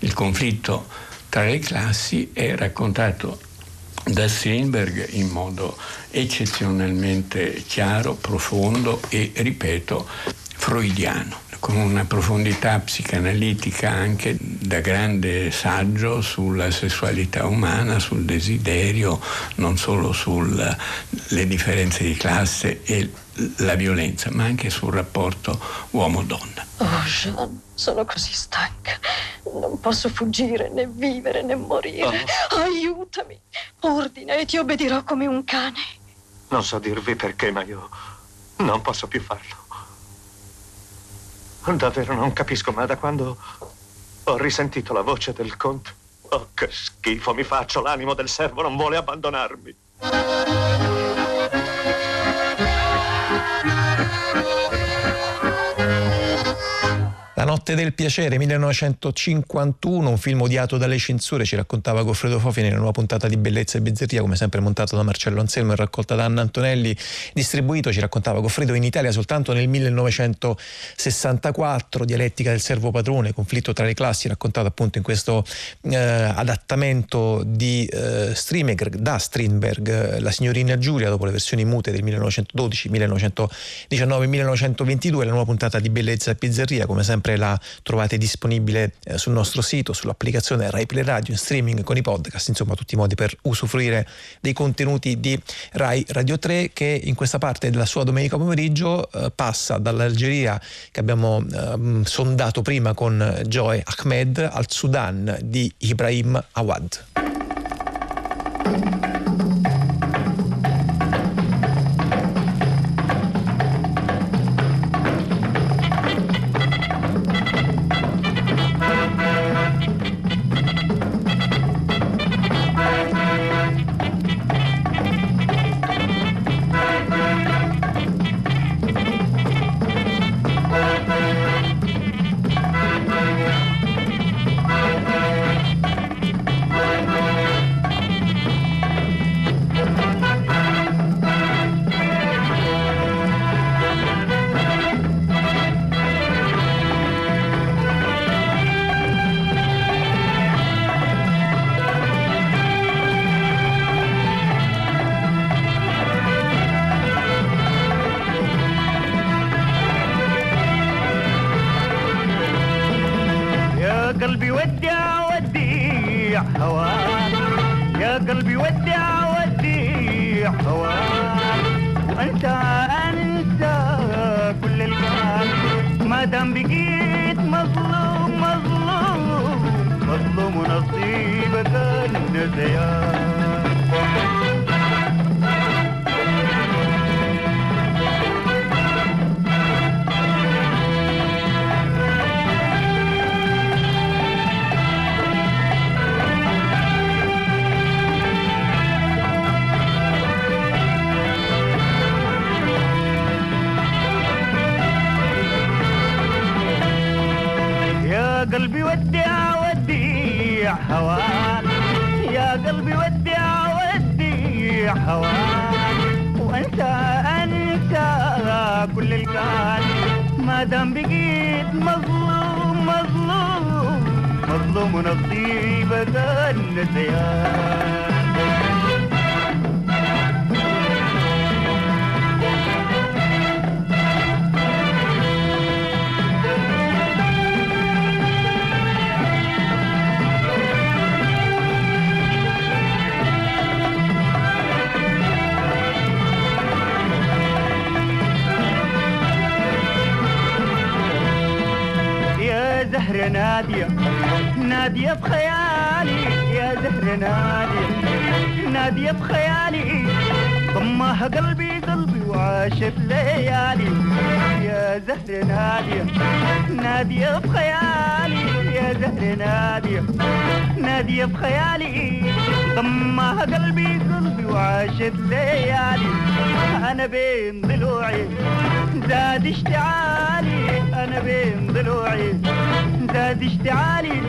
Il conflitto tra le classi è raccontato da Strindberg in modo eccezionalmente chiaro, profondo e, ripeto, freudiano con una profondità psicanalitica anche da grande saggio sulla sessualità umana, sul desiderio, non solo sulle differenze di classe e la violenza, ma anche sul rapporto uomo-donna. Oh, Jean, sono così stanca. Non posso fuggire, né vivere, né morire. Aiutami. Ordina e ti obbedirò come un cane. Non so dirvi perché, ma io non posso più farlo. Davvero non capisco, ma da quando ho risentito la voce del conte, oh che schifo mi faccio, l'animo del servo non vuole abbandonarmi. La notte del piacere 1951, un film odiato dalle censure, ci raccontava Goffredo Fofi nella nuova puntata di Bellezza e Bizzarria, come sempre montato da Marcello Anselmo e raccolta da Anna Antonelli, distribuito, ci raccontava Goffredo in Italia soltanto nel 1964, dialettica del servo padrone, conflitto tra le classi, raccontato appunto in questo eh, adattamento di eh, Strindberg, da Strindberg, eh, La signorina Giulia, dopo le versioni mute del 1912, 1919 1922, la nuova puntata di Bellezza e Pizzerria, come sempre la trovate disponibile eh, sul nostro sito, sull'applicazione Rai Play Radio, in streaming con i podcast, insomma tutti i modi per usufruire dei contenuti di Rai Radio 3 che in questa parte della sua domenica pomeriggio eh, passa dall'Algeria che abbiamo ehm, sondato prima con Joe Ahmed al Sudan di Ibrahim Awad. هواك يا قلبي ودع وديع هواك وأنت أنسى كل الكلام. ما دام بقيت مظلوم مظلوم. مظلوم ونصيبك النسيان يا هواك وانت انت كل الكان ما دام بقيت مظلوم مظلوم. مظلوم ونصيبك النسيان. زهر نادية. نادية بخيالي يا زهر نادية. نادية بخيالي ضمها قلبي قلبي وعاشت ليالي. يا زهر نادية نادية بخيالي يا زهر نادية نادية بخيالي ضمها قلبي قلبي وعاشت ليالي. أنا بين ضلوعي زاد اشتعالي. أنا بين ضلوعي. زاد اشتعالي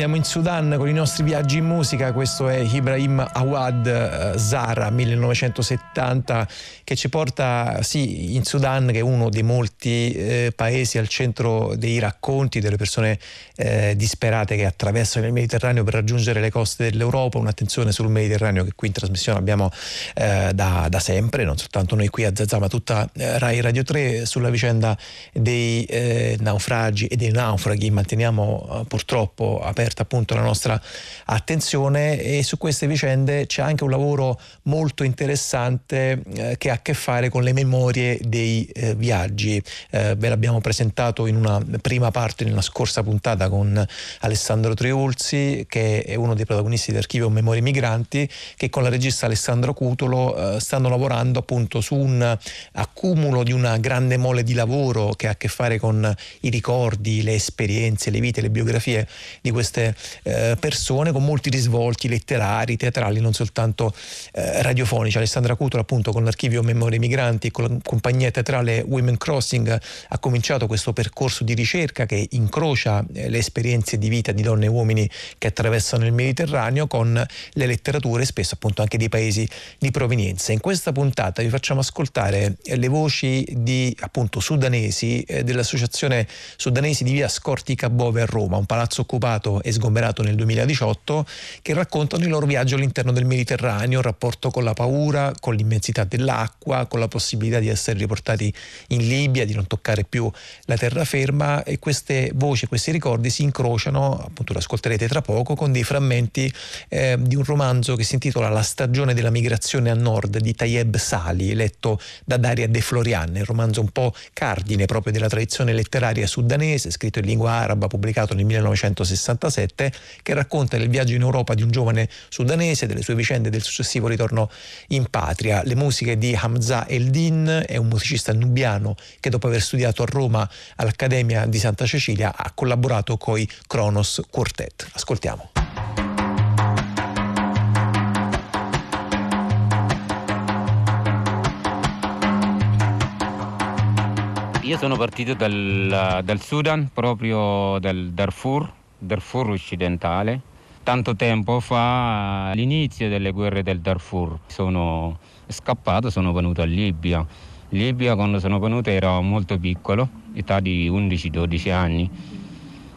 Andiamo in Sudan con i nostri viaggi in musica, questo è Ibrahim Awad eh, Zara 1970 che ci porta sì in Sudan che è uno dei molti eh, paesi al centro dei racconti delle persone eh, disperate che attraversano il Mediterraneo per raggiungere le coste dell'Europa, un'attenzione sul Mediterraneo che qui in trasmissione abbiamo eh, da, da, sempre, non soltanto noi qui a Zazà ma tutta eh, Rai Radio 3 sulla vicenda dei eh, naufragi e dei naufraghi, manteniamo purtroppo aperta appunto la nostra attenzione e su queste vicende c'è anche un lavoro molto interessante eh, che ha a che fare con le memorie dei eh, viaggi. Eh, ve l'abbiamo presentato in una prima parte nella scorsa puntata con Alessandro Triulzi che è uno dei protagonisti dell'archivio Memorie Migranti che con la regista Alessandro Cutolo eh, stanno lavorando appunto su un accumulo di una grande mole di lavoro che ha a che fare con i ricordi, le esperienze, le vite, le biografie di queste eh, persone con molti risvolti letterari, teatrali, non soltanto eh, radiofonici. Alessandra Cutola appunto con l'archivio Memorie Migranti e con la compagnia teatrale Women Crossing ha cominciato questo percorso di ricerca che incrocia eh, le esperienze di vita di donne e uomini che attraversano il Mediterraneo con le letterature spesso appunto anche dei paesi di provenienza. In questa puntata vi facciamo ascoltare eh, le voci di appunto sudanesi eh, dell'associazione sudanesi di via Scortica Bove a Roma, un palazzo occupato e sgomberato nel 2018 che raccontano il loro viaggio all'interno del Mediterraneo, il rapporto con la paura, con l'immensità dell'acqua, con la possibilità di essere riportati in Libia, di non toccare più la terraferma e queste voci, questi ricordi si incrociano, appunto lo ascolterete tra poco, con dei frammenti eh, di un romanzo che si intitola La stagione della migrazione a nord di Tayeb Sali, letto da Daria De Florian, il romanzo un po' cardine proprio della tradizione letteraria sudanese, scritto in lingua araba, pubblicato nel 1967, che racconta il viaggio in Europa di un giovane sudanese, delle sue vicende e del successivo ritorno in patria. Le musiche di Hamza Eldin è un musicista nubiano che dopo aver studiato a Roma all'Accademia di Santa Cecilia ha collaborato con i Kronos Quartet. Ascoltiamo. Io sono partito dal, dal Sudan, proprio dal Darfur, Darfur occidentale. Tanto tempo fa, all'inizio delle guerre del Darfur, sono scappato, sono venuto a Libia. Libia quando sono venuto ero molto piccolo, età di 11-12 anni.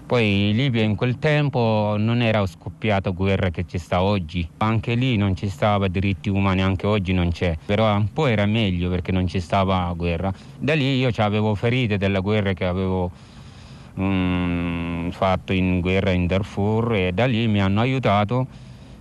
Poi in Libia in quel tempo non era scoppiata guerra che ci sta oggi. Anche lì non ci stava diritti umani, anche oggi non c'è. Però un po' era meglio perché non ci stava guerra. Da lì io avevo ferite della guerra che avevo mm, fatto in guerra in Darfur e da lì mi hanno aiutato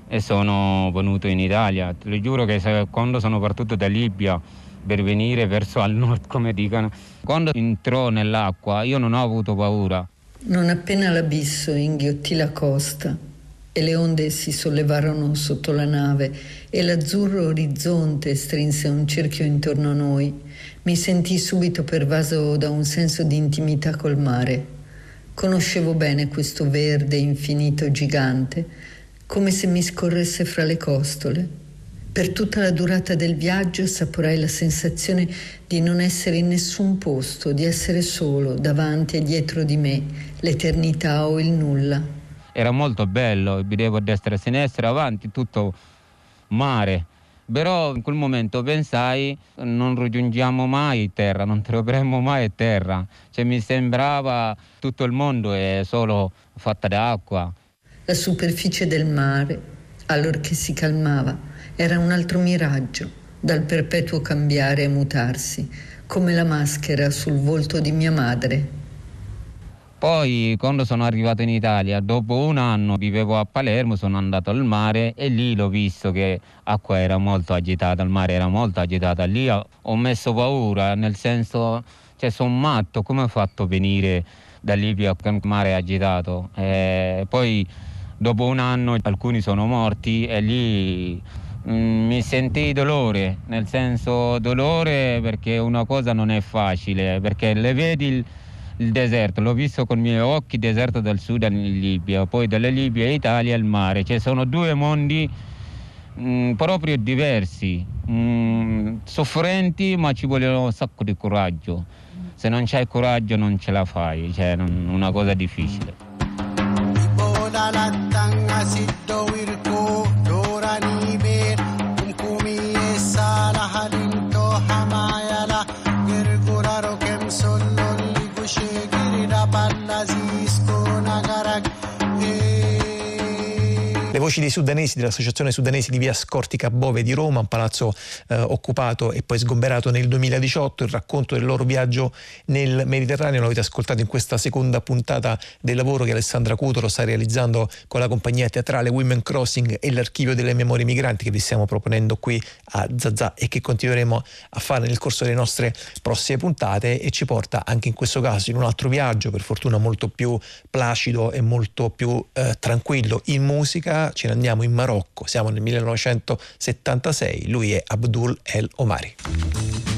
e sono venuto in Italia. Ti giuro che se, quando sono partito da Libia per venire verso al nord, *laughs* come dicono, quando entrò nell'acqua io non ho avuto paura. Non appena l'abisso inghiottì la costa e le onde si sollevarono sotto la nave e l'azzurro orizzonte strinse un cerchio intorno a noi, mi sentii subito pervaso da un senso di intimità col mare. Conoscevo bene questo verde infinito gigante, come se mi scorresse fra le costole. Per tutta la durata del viaggio assaporai la sensazione di non essere in nessun posto, di essere solo davanti e dietro di me, l'eternità o il nulla. Era molto bello, vedevo a destra e a sinistra, avanti, tutto mare. Però in quel momento pensai non raggiungiamo mai terra, non troveremo mai terra. Cioè, mi sembrava tutto il mondo è solo fatta d'acqua. La superficie del mare, allorché si calmava, era un altro miraggio, dal perpetuo cambiare e mutarsi, come la maschera sul volto di mia madre. Poi quando sono arrivato in Italia, dopo un anno vivevo a Palermo, sono andato al mare e lì l'ho visto che l'acqua era molto agitata, il mare era molto agitata. Lì ho messo paura, nel senso, cioè sono matto, come ho fatto a venire da Libia con il mare agitato? E poi dopo un anno alcuni sono morti e lì Mm, mi sentii dolore, nel senso dolore perché una cosa non è facile, perché le vedi il, il deserto, l'ho visto con i miei occhi, deserto del Sudan in Libia, poi dalla Libia in Italia il mare, cioè sono due mondi mh, mm, proprio diversi, mh, mm, soffrenti ma ci vuole un sacco di coraggio, se non c'hai coraggio non ce la fai, cioè è una cosa difficile. Voci dei sudanesi dell'Associazione Sudanesi di Via Scortica Bove di Roma, un palazzo eh, occupato e poi sgomberato nel 2018, il racconto del loro viaggio nel Mediterraneo. Lo avete ascoltato in questa seconda puntata del lavoro che Alessandra Cutolo sta realizzando con la compagnia teatrale Women Crossing e l'archivio delle memorie migranti che vi stiamo proponendo qui a Zazà e che continueremo a fare nel corso delle nostre prossime puntate e ci porta anche in questo caso in un altro viaggio, per fortuna molto più placido e molto più eh, tranquillo in musica ce ne andiamo in Marocco, siamo nel 1976, lui è Abdul El Omari.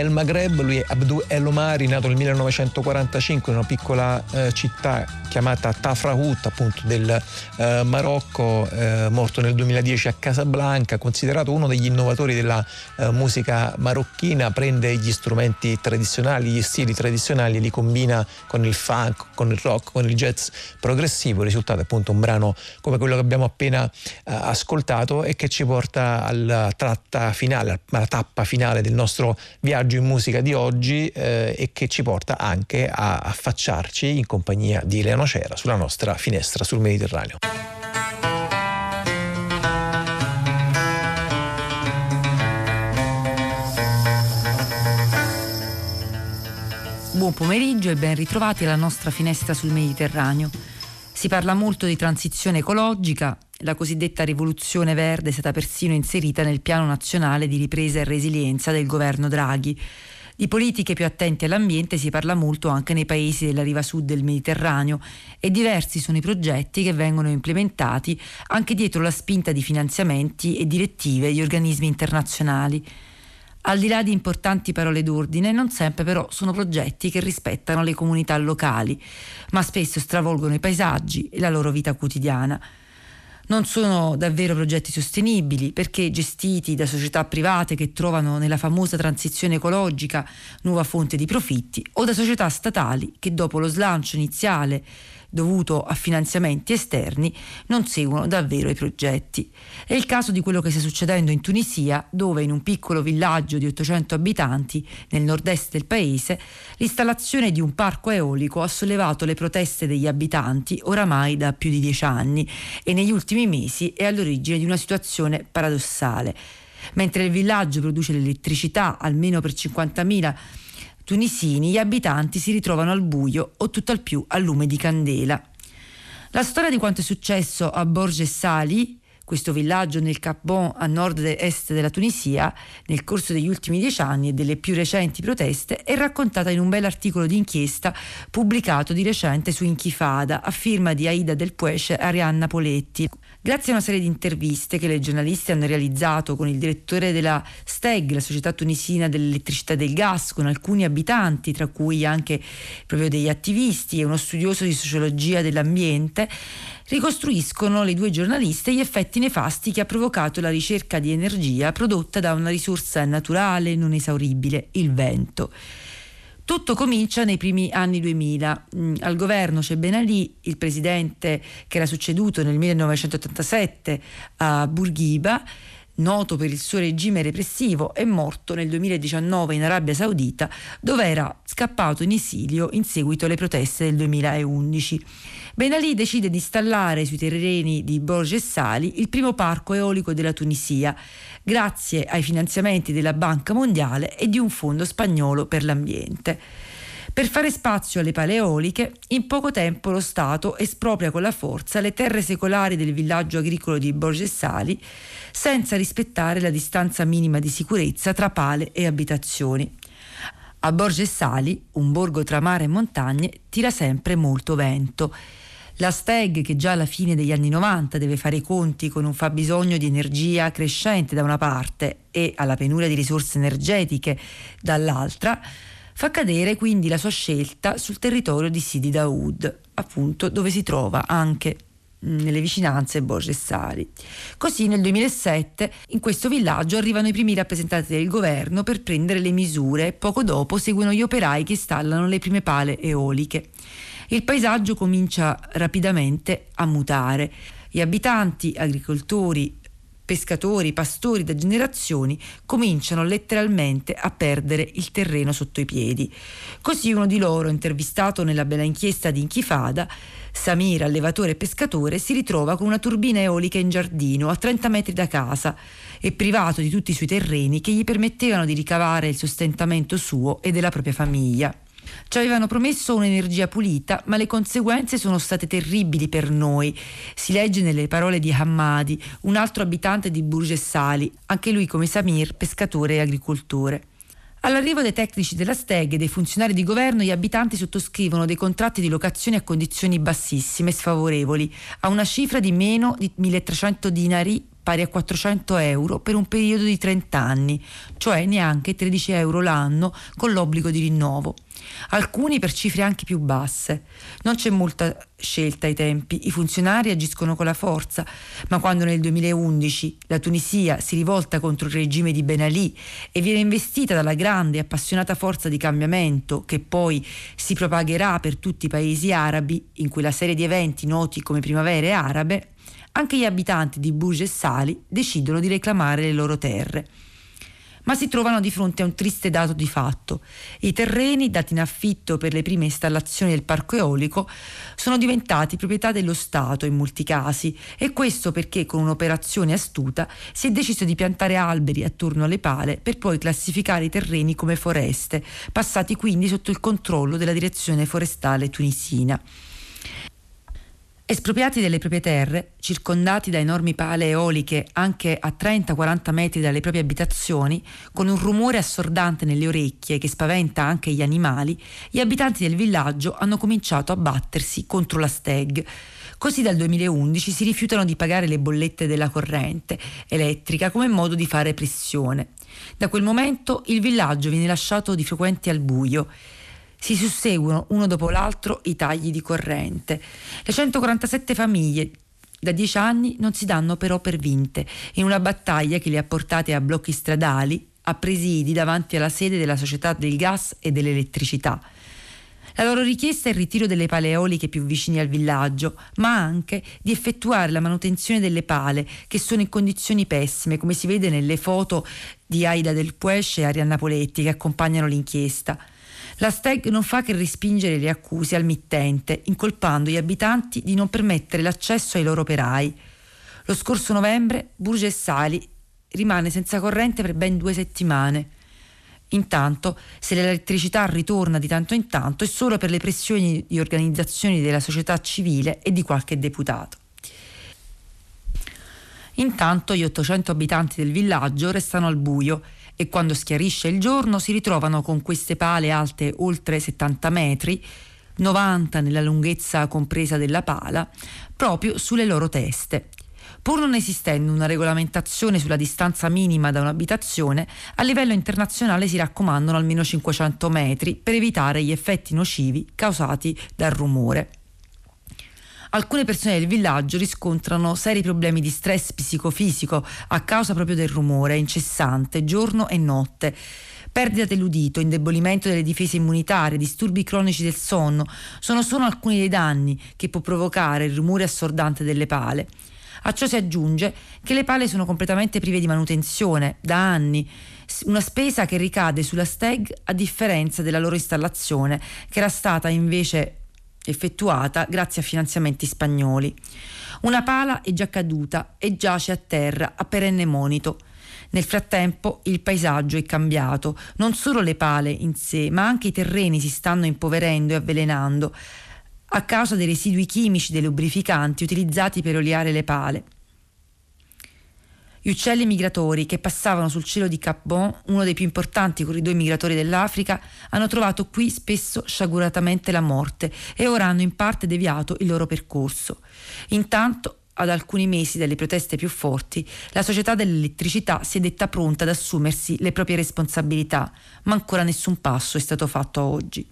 El Maghreb, lui è Abdou El Omari, nato nel 1945 in una piccola eh, città chiamata Tafrahut appunto del eh, Marocco, eh, morto nel 2010 a Casablanca, considerato uno degli innovatori della eh, musica marocchina, prende gli strumenti tradizionali, gli stili tradizionali e li combina con il funk, con il rock, con il jazz progressivo, il risultato è appunto un brano come quello che abbiamo appena eh, ascoltato e che ci porta alla tratta finale, alla tappa finale del nostro viaggio in musica di oggi eh, e che ci porta anche a affacciarci in compagnia di Elena Cera sulla nostra finestra sul Mediterraneo. Buon pomeriggio e ben ritrovati alla nostra finestra sul Mediterraneo. Si parla molto di transizione ecologica, la cosiddetta rivoluzione verde è stata persino inserita nel piano nazionale di ripresa e resilienza del governo Draghi. Di politiche più attente all'ambiente si parla molto anche nei paesi della riva sud del Mediterraneo e diversi sono i progetti che vengono implementati anche dietro la spinta di finanziamenti e direttive di organismi internazionali. Al di là di importanti parole d'ordine, non sempre però sono progetti che rispettano le comunità locali, ma spesso stravolgono i paesaggi e la loro vita quotidiana. Non sono davvero progetti sostenibili perché gestiti da società private che trovano nella famosa transizione ecologica nuova fonte di profitti o da società statali che dopo lo slancio iniziale dovuto a finanziamenti esterni, non seguono davvero i progetti. È il caso di quello che sta succedendo in Tunisia, dove in un piccolo villaggio di 800 abitanti nel nord-est del paese, l'installazione di un parco eolico ha sollevato le proteste degli abitanti oramai da più di dieci anni e negli ultimi mesi è all'origine di una situazione paradossale. Mentre il villaggio produce l'elettricità almeno per 50.000 tunisini, gli abitanti si ritrovano al buio o tutt'al più al lume di candela. La storia di quanto è successo a Borges Sali, questo villaggio nel Cap Bon a nord-est della Tunisia, nel corso degli ultimi dieci anni e delle più recenti proteste, è raccontata in un bel articolo di inchiesta pubblicato di recente su Inchifada, a firma di Aida Del Puech e Arianna Poletti. Grazie a una serie di interviste che le giornaliste hanno realizzato con il direttore della STEG, la società tunisina dell'elettricità e del gas, con alcuni abitanti, tra cui anche proprio degli attivisti e uno studioso di sociologia dell'ambiente, ricostruiscono le due giornaliste gli effetti nefasti che ha provocato la ricerca di energia prodotta da una risorsa naturale non esauribile, il vento. Tutto comincia nei primi anni 2000. Mm, al governo c'è Ben Ali, il presidente che era succeduto nel 1987 a Bourguiba, noto per il suo regime repressivo, è morto nel 2019 in Arabia Saudita, dove era scappato in esilio in seguito alle proteste del 2011. Ben Ali decide di installare sui terreni di Borges Sali il primo parco eolico della Tunisia, grazie ai finanziamenti della Banca Mondiale e di un fondo spagnolo per l'ambiente. Per fare spazio alle pale eoliche, in poco tempo lo Stato espropria con la forza le terre secolari del villaggio agricolo di Borges Sali, senza rispettare la distanza minima di sicurezza tra pale e abitazioni. A Borges Sali, un borgo tra mare e montagne, tira sempre molto vento. La Steg, che già alla fine degli anni 90 deve fare i conti con un fabbisogno di energia crescente da una parte e alla penuria di risorse energetiche dall'altra, fa cadere quindi la sua scelta sul territorio di Sidi Daoud, appunto dove si trova anche nelle vicinanze Borges Sali. Così nel 2007 in questo villaggio arrivano i primi rappresentanti del governo per prendere le misure e poco dopo seguono gli operai che installano le prime pale eoliche il paesaggio comincia rapidamente a mutare. Gli abitanti, agricoltori, pescatori, pastori da generazioni cominciano letteralmente a perdere il terreno sotto i piedi. Così uno di loro, intervistato nella bella inchiesta di Inchifada, Samir, allevatore e pescatore, si ritrova con una turbina eolica in giardino a 30 metri da casa e privato di tutti i suoi terreni che gli permettevano di ricavare il sostentamento suo e della propria famiglia. Ci avevano promesso un'energia pulita, ma le conseguenze sono state terribili per noi. Si legge nelle parole di Hammadi, un altro abitante di Burges Sali, anche lui come Samir, pescatore e agricoltore. All'arrivo dei tecnici della Steg e dei funzionari di governo, gli abitanti sottoscrivono dei contratti di locazione a condizioni bassissime e sfavorevoli, a una cifra di meno di 1300 dinari pari a 400 euro per un periodo di 30 anni, cioè neanche 13 euro l'anno con l'obbligo di rinnovo. Alcuni per cifre anche più basse. Non c'è molta scelta ai tempi, i funzionari agiscono con la forza, ma quando nel 2011 la Tunisia si rivolta contro il regime di Ben Ali e viene investita dalla grande e appassionata forza di cambiamento che poi si propagherà per tutti i paesi arabi, in quella serie di eventi noti come primavere arabe, anche gli abitanti di Burj e Sali decidono di reclamare le loro terre. Ma si trovano di fronte a un triste dato di fatto. I terreni dati in affitto per le prime installazioni del parco eolico sono diventati proprietà dello Stato in molti casi e questo perché con un'operazione astuta si è deciso di piantare alberi attorno alle pale per poi classificare i terreni come foreste, passati quindi sotto il controllo della direzione forestale tunisina. Espropriati delle proprie terre, circondati da enormi pale eoliche anche a 30-40 metri dalle proprie abitazioni, con un rumore assordante nelle orecchie che spaventa anche gli animali, gli abitanti del villaggio hanno cominciato a battersi contro la steg. Così dal 2011 si rifiutano di pagare le bollette della corrente elettrica come modo di fare pressione. Da quel momento il villaggio viene lasciato di frequenti al buio si susseguono uno dopo l'altro i tagli di corrente. Le 147 famiglie da dieci anni non si danno però per vinte in una battaglia che le ha portate a blocchi stradali, a presidi davanti alla sede della società del gas e dell'elettricità. La loro richiesta è il ritiro delle pale eoliche più vicine al villaggio, ma anche di effettuare la manutenzione delle pale, che sono in condizioni pessime, come si vede nelle foto di Aida del Puesce e Arianna Poletti che accompagnano l'inchiesta. La Steg non fa che respingere le accuse al mittente, incolpando gli abitanti di non permettere l'accesso ai loro operai. Lo scorso novembre Burge Sali rimane senza corrente per ben due settimane. Intanto, se l'elettricità ritorna di tanto in tanto, è solo per le pressioni di organizzazioni della società civile e di qualche deputato. Intanto gli 800 abitanti del villaggio restano al buio e quando schiarisce il giorno si ritrovano con queste pale alte oltre 70 metri, 90 nella lunghezza compresa della pala, proprio sulle loro teste. Pur non esistendo una regolamentazione sulla distanza minima da un'abitazione, a livello internazionale si raccomandano almeno 500 metri per evitare gli effetti nocivi causati dal rumore. Alcune persone del villaggio riscontrano seri problemi di stress psicofisico a causa proprio del rumore incessante giorno e notte. Perdita dell'udito, indebolimento delle difese immunitarie, disturbi cronici del sonno sono solo alcuni dei danni che può provocare il rumore assordante delle pale. A ciò si aggiunge che le pale sono completamente prive di manutenzione da anni, una spesa che ricade sulla steg a differenza della loro installazione, che era stata invece effettuata grazie a finanziamenti spagnoli. Una pala è già caduta e giace a terra a perenne monito. Nel frattempo il paesaggio è cambiato, non solo le pale in sé, ma anche i terreni si stanno impoverendo e avvelenando a causa dei residui chimici dei lubrificanti utilizzati per oliare le pale. Gli uccelli migratori che passavano sul cielo di Cap Bon, uno dei più importanti corridoi migratori dell'Africa, hanno trovato qui spesso sciaguratamente la morte e ora hanno in parte deviato il loro percorso. Intanto, ad alcuni mesi dalle proteste più forti, la società dell'elettricità si è detta pronta ad assumersi le proprie responsabilità, ma ancora nessun passo è stato fatto oggi.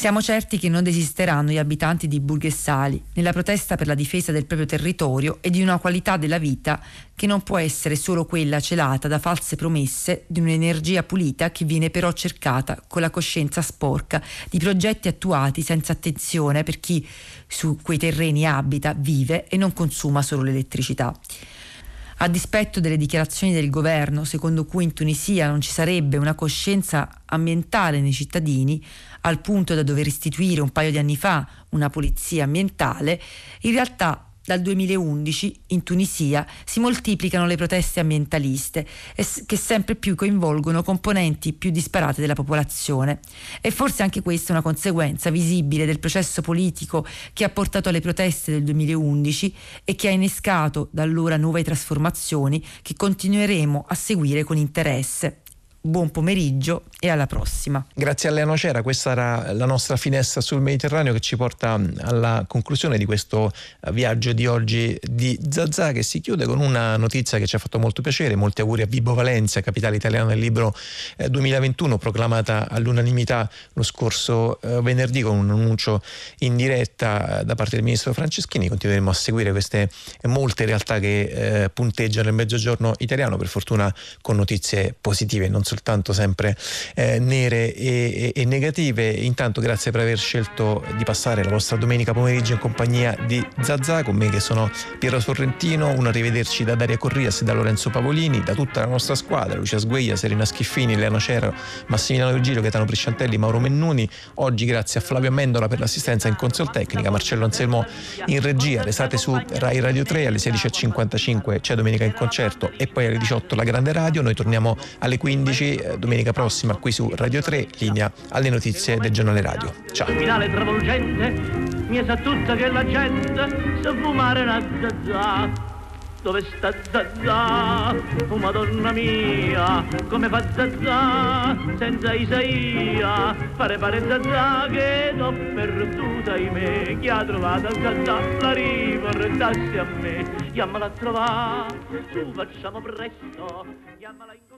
Siamo certi che non desisteranno gli abitanti di Burghessali nella protesta per la difesa del proprio territorio e di una qualità della vita che non può essere solo quella celata da false promesse di un'energia pulita che viene però cercata con la coscienza sporca di progetti attuati senza attenzione per chi su quei terreni abita, vive e non consuma solo l'elettricità. A dispetto delle dichiarazioni del governo, secondo cui in Tunisia non ci sarebbe una coscienza ambientale nei cittadini, al punto da dover istituire un paio di anni fa una polizia ambientale, in realtà dal 2011 in Tunisia si moltiplicano le proteste ambientaliste che sempre più coinvolgono componenti più disparate della popolazione. E forse anche questa è una conseguenza visibile del processo politico che ha portato alle proteste del 2011 e che ha innescato da allora nuove trasformazioni che continueremo a seguire con interesse buon pomeriggio e alla prossima. Grazie a Lea Nocera, questa era la nostra finestra sul Mediterraneo che ci porta alla conclusione di questo eh, viaggio di oggi di Zazà che si chiude con una notizia che ci ha fatto molto piacere, molti auguri a Vibo Valencia, capitale italiana del libro 2021, proclamata all'unanimità lo scorso eh, venerdì con un annuncio in diretta da parte del ministro Franceschini, continueremo a seguire queste molte realtà che eh, punteggiano il mezzogiorno italiano, per fortuna con notizie positive, non soltanto sempre eh, nere e, e- e negative. Intanto grazie per aver scelto di passare la vostra domenica pomeriggio in compagnia di Zazà, con me che sono Piero Sorrentino, un arrivederci da Daria Corrias e da Lorenzo Pavolini, da tutta la nostra squadra, Lucia Sgueglia, Serena Schiffini, Leano Cero, Massimiliano Virgilio, Gaetano Prisciantelli, Mauro Mennuni. Oggi grazie a Flavio Amendola per l'assistenza in console tecnica, Marcello Anselmo in regia, restate su Rai Radio 3 alle 16.55 c'è Domenica in concerto e poi alle 18 la Grande Radio. Noi torniamo alle 15 eh, domenica prossima qui su Radio 3, linea alle notizie del giornale radio. Ciao. finale travolgente mi sa tutta che la gente sa fumare una zazà dove sta Zazà? Oh madonna mia, come fa Zazà senza Isaia? Pare pare Zazà che l'ho perduta in me. Chi ha trovato Zazà la riportassi a me. Chiamala a trovare, su facciamo presto, chiamala in